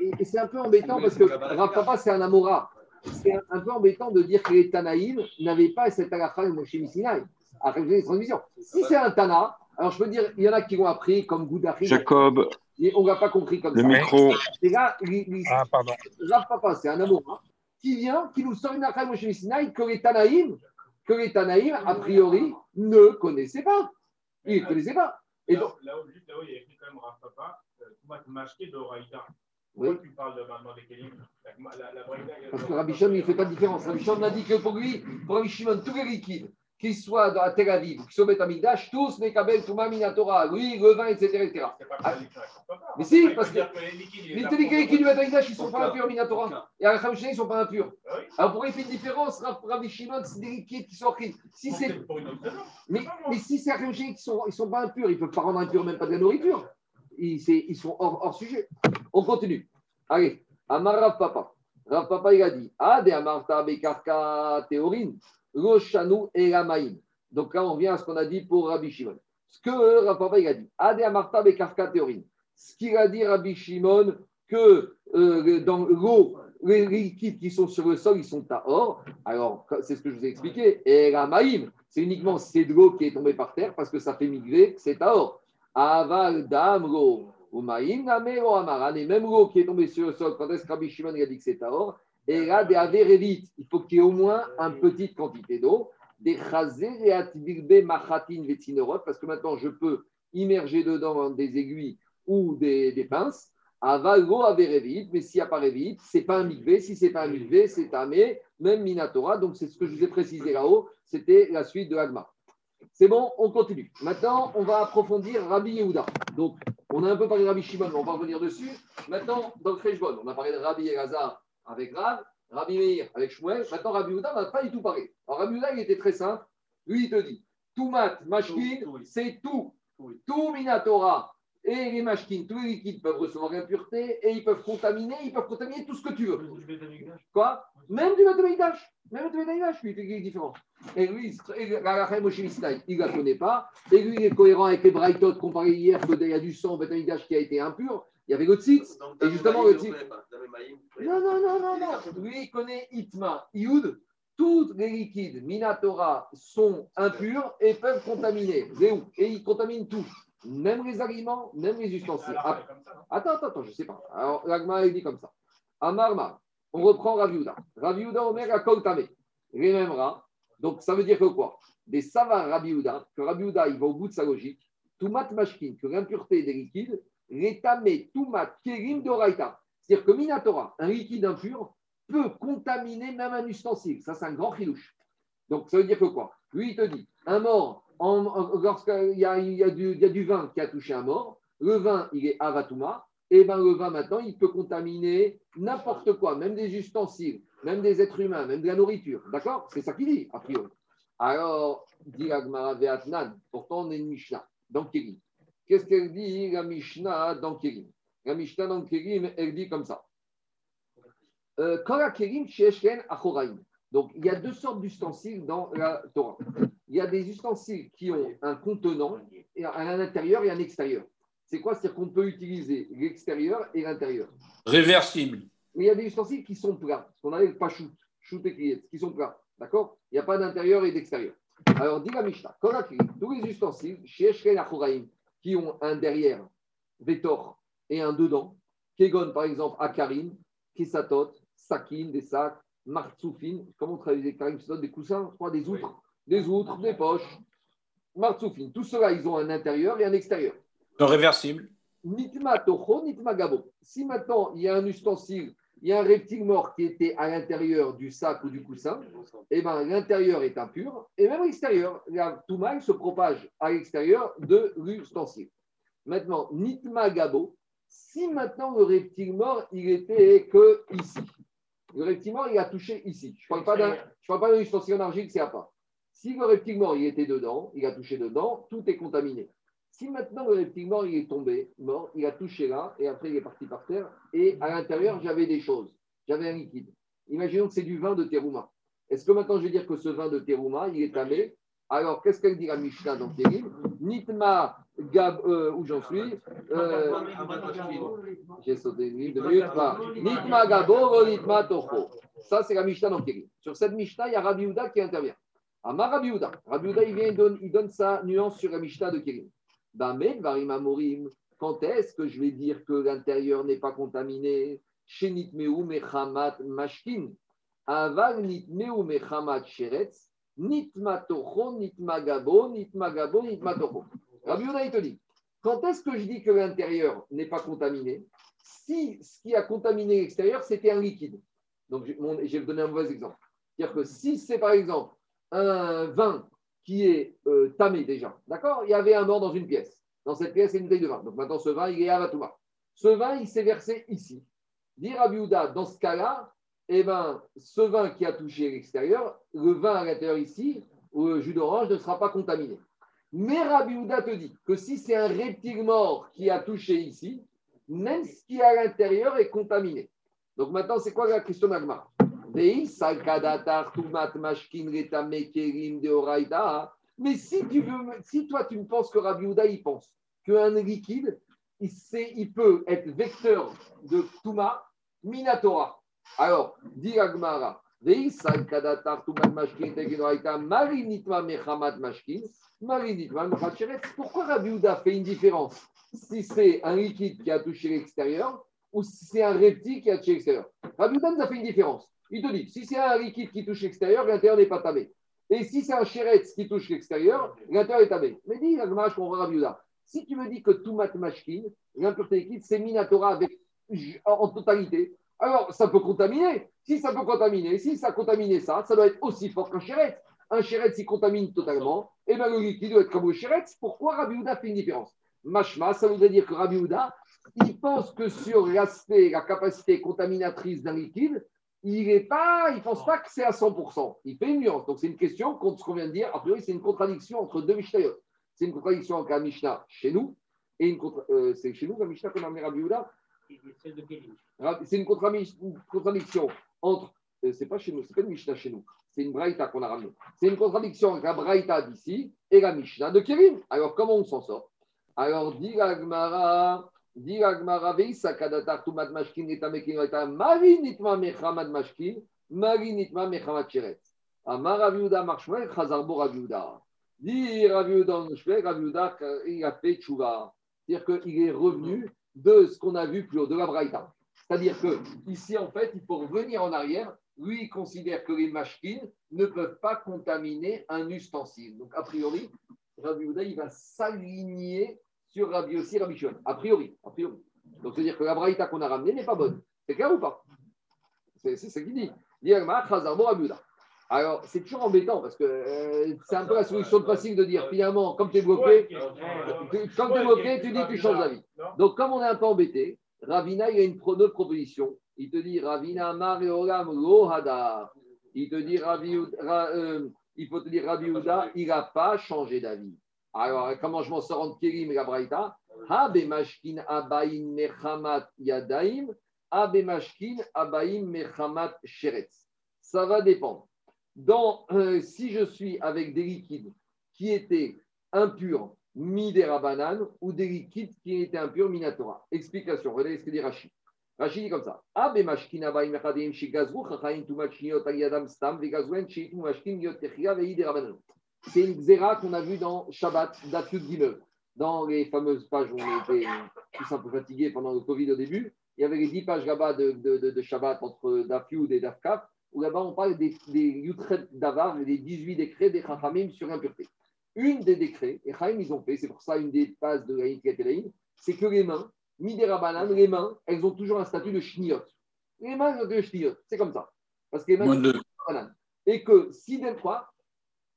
Et, et c'est un peu embêtant parce que Rav Papa, c'est un Amora. C'est un, peu embêtant de dire que les Tanaïm n'avaient pas cette alacha de Moshe à transmission. Si c'est un Tana, alors je peux dire, il y en a qui l'ont appris comme Goudachi. Jacob. Et on ne l'a pas compris comme le ça. Le micro. Et là, ah, pardon. Rav Papa, c'est un Amora qui vient, qui nous sort une alacha de Moshe que les Tanaïm, que les Tanaïm, a priori, ne connaissaient pas. Ils ne connaissaient pas. Et donc, là, où, juste là où il y a écrit quand même Rav Papa, Toumat euh, Mashke de Raïta. Pourquoi tu parles de des Kélim Parce que Rabbi Shimon, il ne fait pas de différence. Rabbi Shimon a dit que pour lui, pour Rabbi Shimon, tous les liquides, qu'ils soient dans Tel Aviv ou qu'ils soient au Betamikdash, tous les Kabel, Touma, Minatora, lui, le vin, etc. etc. Ah, mais si, parce que les liquides du Betamikdash, ils ne sont pas impurs, Minatora. Et à la ils ne sont pas impurs. Ah Alors pourquoi il fait une différence Rabbi Shimon, c'est des liquides qui sont Si c'est. Mais, mais si c'est à qui sont, ils ne sont pas impurs, ils ne peuvent pas rendre impurs même pas de la nourriture. Ils, ils sont hors, hors, sujet. On continue. Allez, Amar Rav Papa. Rav Papa, il a dit Ade Amarta Bekarka Théorine. Roshanu et Ramaïm. Donc là, on vient à ce qu'on a dit pour Rabbi Shimon. Ce que il a dit, Ade Amarta Bekarka. Ce qu'il a dit Rabbi Shimon, que euh, dans l'eau, les liquides qui sont sur le sol, ils sont à or. Alors, c'est ce que je vous ai expliqué. Et Ramaïm, c'est uniquement c'est de l'eau qui est tombée par terre parce que ça fait migrer, c'est à or. Aval Damro. Et même l'eau qui est tombée sur le sol, quand est-ce que Rabbi Shimon a dit que c'est à or? Et là, des il faut qu'il y ait au moins une petite quantité d'eau. des chazé et atbilbe machatin vetinorot, parce que maintenant je peux immerger dedans des aiguilles ou des, des pinces. Avalo averevit, mais s'il n'y a pas révit, c'est pas un mikvé. Si c'est pas un mikvé, c'est tamé, même minatora. Donc c'est ce que je vous ai précisé là-haut. C'était la suite de Agma. C'est bon, on continue. Maintenant, on va approfondir Rabbi Yehuda. Donc, on a un peu parlé de Rabbi Shimon, mais on va revenir dessus. Maintenant, dans le Freshbon, on a parlé de Rabbi Elazar avec Rav, Rabbi Meir avec Shmuel. Maintenant, Rabbi Yehuda n'a pas du tout parlé. Alors, Rabbi Yehuda, il était très simple. Lui, il te dit, tout mat, mashkin, c'est tout. Tout minatora et les machines, tous les liquides peuvent recevoir l'impureté et ils peuvent contaminer, ils peuvent contaminer tout ce que tu veux. Quoi? Même du mathématique Même du mathématique, lui, il fait différent. Et lui, la Moshe il ne la connaît pas. Et lui, il est cohérent avec les Brightot comparé hier qu'il y a du sang mathématique qui a été impur. Il y avait le tzitz. Et justement, le tzitz. Non, non, non, non, non. Lui, il connaît Itma, Ioud. Tous les liquides Minatora sont impurs et peuvent contaminer. Et ils contaminent tout. Même les aliments, même les ustensiles. attends, attends, attends, je ne sais pas. Alors, l'agma, il dit comme ça. Amarma, on reprend Raviuda. Raviuda, Omer, à Koltame. Rememra. Donc, ça veut dire que quoi? Des savants Raviuda, que Raviuda, il va au bout de sa logique. Tumat mashkin, que l'impureté des liquides, retame tumat kerim de raita. C'est-à-dire que Minatora, un liquide impur, peut contaminer même un ustensile. Ça, c'est un grand chilouche. Donc, ça veut dire que quoi? Lui, il te dit, un mort lorsqu'il y, a, du, vin qui a touché un mort, le vin, il est avatuma, et bien le vin, maintenant, il peut contaminer n'importe quoi, même des ustensiles, même des êtres humains, même de la nourriture. D'accord? C'est ça qu'il dit, a priori. Alors, dit Agmara Veatnan, pourtant on est une Mishnah dans. Qu'est-ce qu'elle dit, la Mishnah dans La Mishnah dans Kérim, elle dit comme ça. Euh, Donc, il y a deux sortes d'ustensiles dans la Torah il y a des ustensiles qui ont un contenant, et à l'intérieur et un extérieur. C'est quoi? C'est-à-dire qu'on peut utiliser l'extérieur et l'intérieur. Réversible. Mais il y a des ustensiles qui sont plats, ce qu'on appelle pas shoot, shoot et qui sont plats. D'accord? Il n'y a pas d'intérieur et d'extérieur. Alors, dit la Mishnah, tous les ustensiles, qui ont un derrière, Vétor, et un dedans, Kegon, par exemple, Akarim, Kisatot, Sakin, des sacs, Martsoufin, comment on traduit des des coussins, je crois, des outres des outres, des poches, martsoufine. Tout cela, ils ont un intérieur et un extérieur. Non réversible. Nitma toho, nitma gabo. Si maintenant il y a un ustensile, il y a un reptile mort qui était à l'intérieur du sac ou du coussin, et eh ben l'intérieur est impur et même l'extérieur. La touma se propage à l'extérieur de l'ustensile. Maintenant, nitma gabo. Si maintenant le reptile mort, il était que ici. Le reptile mort, il a touché ici. Je ne parle pas d'un ustensile en argile, c'est à part. Si le reptile mort il était dedans, il a touché dedans, tout est contaminé. Si maintenant le reptile mort il est tombé, mort, il a touché là, et après il est parti par terre, et à l'intérieur j'avais des choses, j'avais un liquide. Imaginons que c'est du vin de terouma. Est-ce que maintenant je vais dire que ce vin de terouma, il est tamé Alors qu'est-ce qu'elle dit la Mishnah dans Térim Nitma Gab, euh, où j'en suis euh, J'ai sauté une de minutes. Nitma Gabo, Nitma Toho. Ça, c'est la Mishnah dans Térim. Sur cette Mishnah, il y a Rabbi Uda qui intervient. Amar Rabbi Uda. Rabbi Uda, il, vient, il, donne, il donne sa nuance sur la Mishnah de Kérim. Quand est-ce que je vais dire que l'intérieur n'est pas contaminé Shenitmeu mechamat mashkin? Aval nitmeu mechamat sheretz. Nitma tocho, nitma gabo, nitma. Rabbi Uda, il te dit, quand est-ce que je dis que l'intérieur n'est pas contaminé? Si ce qui a contaminé l'extérieur, c'était un liquide. Donc, je vais donner un mauvais exemple. C'est-à-dire que si c'est par exemple un vin qui est euh, tamé déjà. D'accord? Il y avait un mort dans une pièce. Dans cette pièce, il y a une bouteille de vin. Donc maintenant, ce vin, il est à. Ce vin, il s'est versé ici. Dire à dans ce cas-là, eh ben, ce vin qui a touché l'extérieur, le vin à l'intérieur ici, le jus d'orange, ne sera pas contaminé. Mais Rabiouda te dit que si c'est un reptile mort qui a touché ici, même ce qui est à l'intérieur est contaminé. Donc maintenant, c'est quoi la question d'Agmar mais si, tu veux, si toi tu me penses que Rabbi Houda, il pense qu'un liquide, il, il, peut être vecteur de Touma, Minatora. Alors, dit Agmara, pourquoi Rabbi fait une différence? Si c'est un liquide qui a touché l'extérieur ou si c'est un reptile qui a touché l'extérieur Rabbi Houda nous a fait une différence. Il te dit, si c'est un liquide qui touche l'extérieur, l'intérieur n'est pas tamé. Et si c'est un chéretz qui touche l'extérieur, l'intérieur est tabé. Mais dis, la je comprends Rabbi Si tu me dis que tout mashkin, l'impureté liquide, c'est minatora avec, en totalité, alors ça peut contaminer. Si ça peut contaminer, si ça a contaminé ça, ça doit être aussi fort qu'un chéretz. Un chéretz, s'il contamine totalement, et bien le liquide doit être comme le chéretz. Pourquoi Rabbi fait une différence? Mashma, ça voudrait dire que Rabbi il pense que sur l'aspect, la capacité contaminatrice d'un liquide, il ne pas, il pense pas que c'est à 100%. Il fait une nuance. Donc c'est une question contre ce qu'on vient de dire. A priori, c'est une contradiction entre deux Mishnayot. C'est une contradiction entre la Mishnah chez nous et une euh, c'est chez nous la Mishnah comme Rabbi C'est une, contradiction entre euh, c'est pas chez nous, c'est pas une Mishnah chez nous. C'est une Braïta qu'on a ramenée. C'est une contradiction entre la Braïta d'ici et la Mishnah de Kérim. Alors comment on s'en sort? Alors dit la Gemara, dit la Gemara, Veisa kadatar tumat mashkin et amekin eta mari nitma mechamad mashkin, mari nitma mechamad cheret. Amar Raviuda marshmel chazarbo Raviuda. Dit Raviuda en Raviuda, il a fait tchouva. C'est-à-dire qu'il est revenu de ce qu'on a vu plus haut, de la Braïta. C'est-à-dire que ici, en fait, il faut revenir en arrière lui, il considère que les machines ne peuvent pas contaminer un ustensile. Donc, a priori, Rabbi Ouda, il va s'aligner sur Rabbi aussi, Rabbi Shimon. A priori, a priori. Donc, c'est-à-dire que la braïta qu'on a ramenée n'est pas bonne. C'est clair ou pas? C'est ce qu'il dit. Alors, c'est toujours embêtant parce que euh, c'est un peu la solution facile de dire finalement, comme tu es bloqué, comme tu es bloqué, tu dis que tu changes d'avis. Donc, comme on est un peu embêté, Ravina, il y a une autre proposition il te dit Ravina Lohada. Il te dit Ravi, euh, il faut te dire Rabbi il n'a pas changé d'avis. Alors, comment je m'en sors entre Kérim et la Braïta? Habemashkin Abaim Mechamat Yadaim, Habemashkin Abaim Mechamat Sheretz. Ça va dépendre. Dans, euh, si je suis avec des liquides qui étaient impurs, midera banane, ou des liquides qui étaient impurs, minatora. Explication, regardez ce que dit Rachid. Rachid dit comme ça. C'est une xéra qu'on a vue dans Shabbat Gimel. Dans les fameuses pages où on était tous un peu fatigués pendant le Covid au début, il y avait les 10 pages là-bas de, Shabbat entre Dafyud et Dafkaf, où là-bas on parle des, des d'Avar, des 18 décrets des Chachamim sur l'impureté. Une des décrets, et Chaim ils ont fait, c'est pour ça une des bases de la c'est que les mains, Midera les mains, elles ont toujours un statut de chniot. Les mains, elles ont de chniot. C'est comme ça. Parce que les mains. Et que si des fois,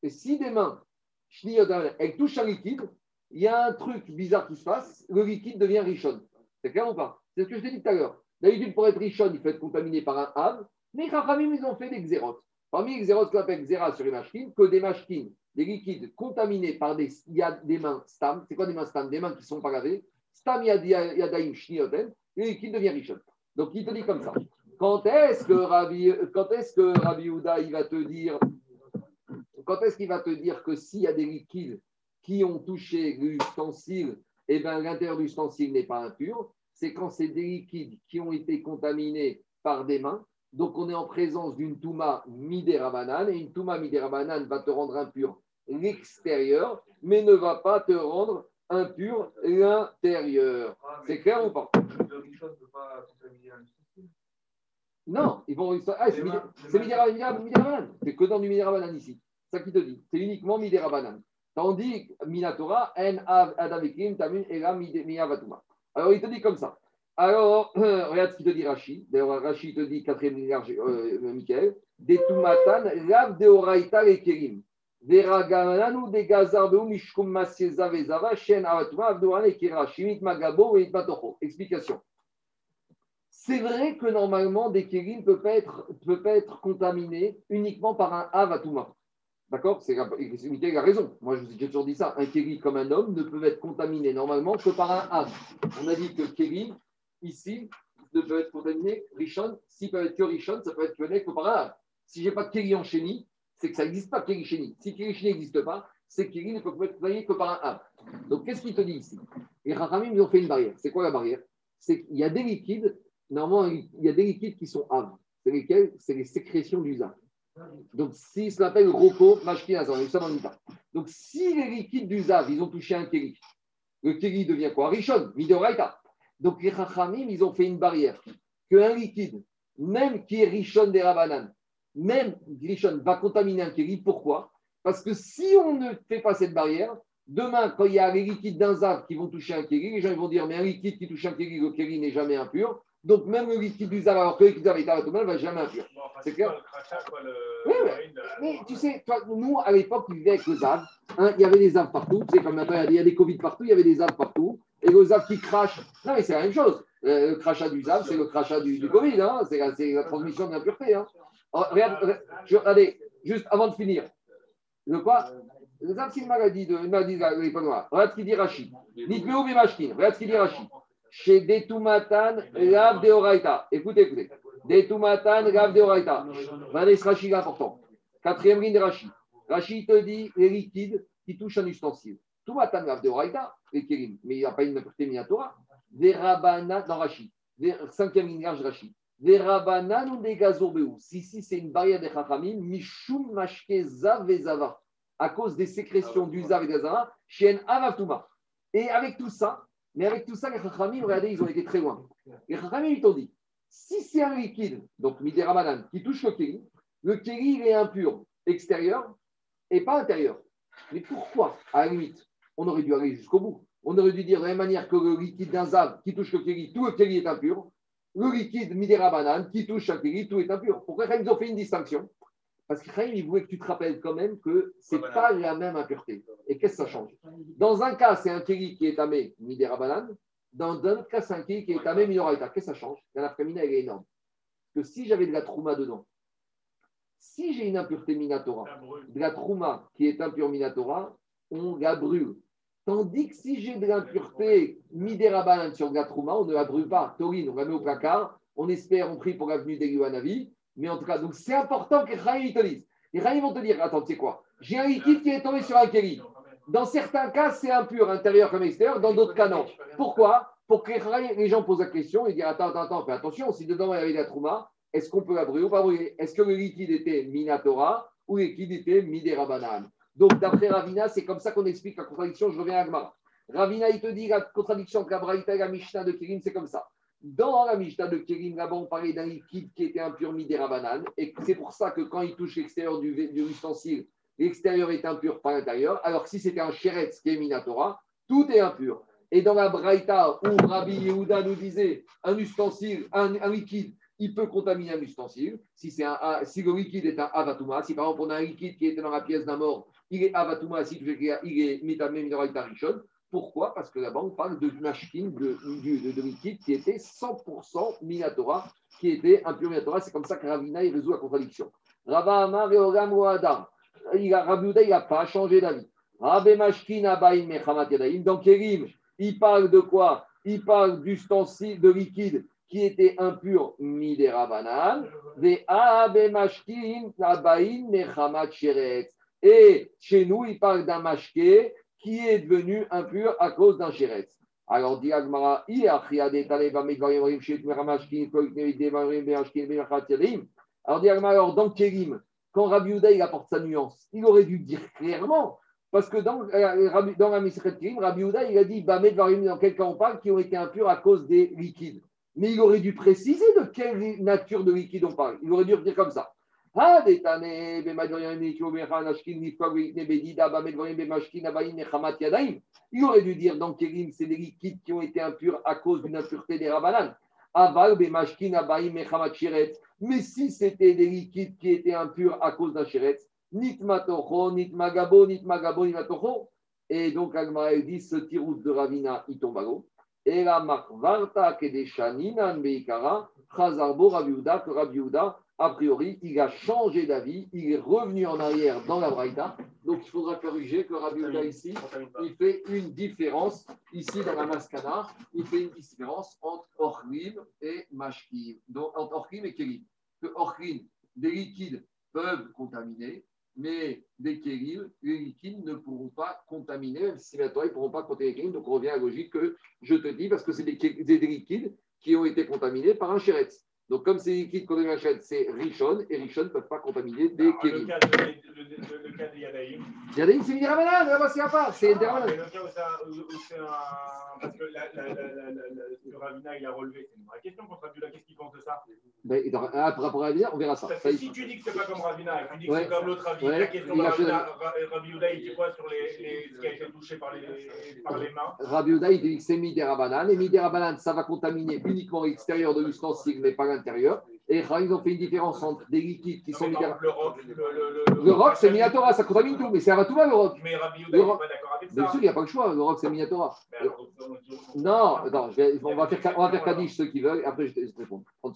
et si des mains, chniot, elles touchent un liquide, il y a un truc bizarre qui se passe, le liquide devient richon. C'est clair ou pas? C'est ce que je t'ai dit tout à l'heure. D'habitude, pour être richon, il faut être contaminé par un ave, mais Chachamim, ils ont fait des xérotes. Parmi les xérotes qu'on appelle xéra sur les machines, que des machines, des liquides contaminés par des, y a des mains stam. C'est quoi des mains stam? Des mains qui ne sont pas lavées Stam Yadaim Shnioten, et qui devient Rishon. Donc il te dit comme ça. Quand est-ce que Rabbi, quand est-ce que Rabbi il va te dire, quand est-ce qu'il va te dire que s'il y a des liquides qui ont touché l'ustensile, eh bien l'intérieur de l'ustensile n'est pas impur, c'est quand c'est des liquides qui ont été contaminés par des mains. Donc on est en présence d'une Touma Midera et une Touma Midera va te rendre impur l'extérieur, mais ne va pas te rendre impur l'intérieur. Ah, c'est clair ou pas Non, ils vont. Ah, c'est Midera C'est que dans du Midera ici. C'est ça qui te dit. C'est uniquement Midera Banane. Tandis Minatora, En Adavikim, Tamun, Era Miyavatuma. Alors il te dit comme ça. Alors, <clears throat> regarde ce qu'il te dit Rachid. D'ailleurs, Rachid te dit, quatrième milliard, euh, Michael. Des Tumatan, Rav de Oraita et Kerim. Explication. C'est vrai que normalement, des kérim ne peuvent pas être, peut pas être contaminés uniquement par un avatuma. D'accord? C'est il a raison. Moi, je vous ai toujours dit ça. Un kérim comme un homme ne peut être contaminé normalement que par un av. On a dit que kérim, ici, ne peut être contaminé, richon. S'il peut être que richon, ça peut être que par un av. Si je n'ai pas de kéri en chénie, c'est que ça n'existe pas, Kirishini. Si Kirishini n'existe pas, c'est Kiri ne peut être travaillé que par un A. Donc, qu'est-ce qu'il te dit ici? Les Rachamim, ils ont fait une barrière. C'est quoi la barrière? C'est qu'il y a des liquides, normalement, il y a des liquides qui sont Av. C'est lesquels? C'est les sécrétions du. Donc, si ça s'appelle Roko, Mashkinazan, nous sommes en. Donc, si les liquides du Zav, ils ont touché un Kiri, le Kiri devient quoi? Rishon, Midoraita. Donc, les Rachamim, ils ont fait une barrière. Qu'un liquide, même qui est Rishon des Rabanan, même Grishon va contaminer un kéli. Pourquoi? Parce que si on ne fait pas cette barrière, demain, quand il y a les liquides d'un zav qui vont toucher un kéli, les gens vont dire, mais un liquide qui touche un kéli, le kéli n'est jamais impur. Donc même le liquide du zav, alors que le liquide est ne va jamais impur. c'est clair? oui, mais, tu sais, nous, à l'époque, on vivait avec le zav. Hein, il y avait des zav partout. Sais, comme maintenant, il y a des Covid partout, il y avait des zav partout. Et le zav qui crache. Non, mais c'est la même chose. Euh, le crachat du zav, c'est le crachat du, Covid. Hein. C'est la, transmission de l'impureté. Hein. regarde, regardez, juste avant de finir. Le quoi? Le zav, c'est une maladie de une maladie de Regarde ce qu'il dit Rachid. Nitmeu Bemashkin. Regarde ce qu'il dit Rachid. Chez Detumatan, Lav Deoraita. Écoutez, écoutez. Detumatan, Lav Deoraita. Vanessa Rachid, important. Quatrième ligne de Rachid. Rachid te dit les liquides qui touchent un ustensile. Tumatan, Lav Deoraita, les kérim. Mais il n'y a pas une impureté minatora. Verabana, dans Rachid. Cinquième ligne de Rachid. Verabana ou des Si, si, c'est une barrière des Chachamim, Mishum Mashke Zav Zava. À cause des sécrétions du Zav et des Zava, Shien Avatuma. Et avec tout ça, mais avec tout ça, les Chachamim, regardez, ils ont été très loin. Les Chachamim, ils t'ont dit si c'est un liquide, donc Midera qui touche le Kéli, le Kéli, est impur extérieur et pas intérieur. Mais pourquoi, à la limite, on aurait dû aller jusqu'au bout On aurait dû dire de la même manière que le liquide d'un Zav qui touche le Kéli, tout le Kéli est impur. Le liquide Midera qui touche un Kéli, tout est impur. Pourquoi ils ont fait une distinction? Parce que il voulait que tu te rappelles quand même que ce n'est pas la même impureté. Et qu'est-ce que ça change? Dans un cas, c'est un kéli qui est amé midera banane. Dans un cas, c'est un kéli qui est amé minoraita. Qu'est-ce que ça change? La nafkamina, elle est énorme. que si j'avais de la trouma dedans, si j'ai une impureté minatora, de la trouma qui est impure minatora, on la brûle. Tandis que si j'ai de l'impureté midera banane sur de la trouma, on ne la brûle pas. Taurine, on la met au placard. On espère, on prie pour l'avenue d'Eliwanavi mais en tout cas, donc c'est important que les te disent. Les Rahim vont te dire attends, tu sais quoi? J'ai un liquide qui est tombé sur un kéli. Dans certains cas, c'est impur, intérieur comme extérieur. Dans d'autres cas, non. Pourquoi? Pour que les gens posent la question et disent attends, attends, attends, fais attention, si dedans il y avait de la est-ce qu'on peut la brûler ou pas brûler? Est-ce que le liquide était minatora ou le liquide était midera banane Donc, d'après Ravina, c'est comme ça qu'on explique la contradiction. Je reviens à Agmara. Ravina, il te dit la contradiction entre la Braïta et la Mishnah de Kirin, c'est comme ça. Dans la Mishnah de Kérim, là-bas, on parlait d'un liquide qui était impur banane. Et c'est pour ça que quand il touche l'extérieur du, du ustensile, l'extérieur est impur par l'intérieur. Alors que si c'était un chéretz qui est minatora, tout est impur. Et dans la Braïta, où Rabbi Yehuda nous disait un ustensile, un, liquide, il peut contaminer un ustensile. Si, c'est un, si le liquide est un avatuma, si par exemple on a un liquide qui était dans la pièce d'un mort, il est avatuma, si il est mitamé minorita rishon, pourquoi? Parce que là-bas, on parle de mashkin, de, de, liquide qui était 100% minatora, qui était impur minatora. C'est comme ça que Ravina il résout la contradiction. Rava Amar et Ogam Adam. il n'a pas changé d'avis. Rabbe Mashkin Abaim Mechamat Yadaim. Dans Kérim, il parle de quoi? Il parle d'ustensile de liquide qui était impur midera banan. Abe Mashkin Abaim Mechamat Sheretz. Et chez nous, il parle d'un mashké qui est devenu impur à cause d'un chéretz. Alors, dit Agmara, alors dit Agmara, alors dans Kélim, quand Rabbi Uda, il apporte sa nuance, il aurait dû dire clairement, parce que dans, euh, la Misret Kélim, Rabbi Uda, il a dit, Bamed Varim, dans quel cas on parle, qui ont été impurs à cause des liquides. Mais il aurait dû préciser de quelle nature de liquide on parle. Il aurait dû dire comme ça. Il aurait dû dire dans Kérim, c'est des liquides qui ont été impurs à cause d'une impureté des rabanan. Mais si c'était des liquides qui étaient impurs à cause d'un chéret, nit matocho, nit magabo, nit magabo, nit matocho. Et donc, Agmara dit ce tirou de Ravina, il tombe à l'eau. Et la marvarta kedeshaninan beikara, chazarbo rabiuda, que rabiuda, a priori, il a changé d'avis, il est revenu en arrière dans la Braïta. Donc, il faudra corriger que Rabbi Uda ici, il fait une différence, ici dans la Maskana, il fait une différence entre Orlim et Mashkim, donc entre Orlim et Kélim. Que Orlim, des liquides peuvent contaminer, mais des Kélim, les liquides ne pourront pas contaminer, même si ils ne pourront pas contaminer les Kélim. Donc, on revient à la logique que je te dis, parce que c'est des, des, liquides qui ont été contaminés par un chéretz. Donc, comme c'est liquide qu'on achète, c'est Rishon, et Rishon ne peuvent pas contaminer des le Kélim. cas de- le- le- le cas des Yadaïm. Yadaïm, c'est Midirabanan, là-bas, c'est part, c'est mais le cas où c'est un. Parce que que Ravina il a relevé, c'est une vraie question contre Abdullah. Qu'est-ce qu'il pense de ça? Ben, ah, par rapport à la on verra ça. Si tu dis que c'est pas comme Ravina et que tu dis que c'est comme l'autre Ravi, Ouais. la question Il de Ravina, dit quoi sur ce qui a été touché par les, mains? Yehuda, il dit que c'est Midirabanan, et Midirabanan, ça va contaminer uniquement l'extérieur de l'ustensile, mais pas l'intérieur. Et ils ont fait une différence entre des liquides qui Non, sont exemple, le roc, le, le, Le roc, c'est Minatora, ça contamine tout, mais c'est le roc. Mais Rabbi Yehuda, Le il n'est roc- pas d'accord avec ça. Bien sûr, il n'y a pas le choix, le roc, c'est Minatora. Non, je vais- on va faire, on va faire Kaddish ceux qui veulent, après je te, je te réponds. 30 secondes.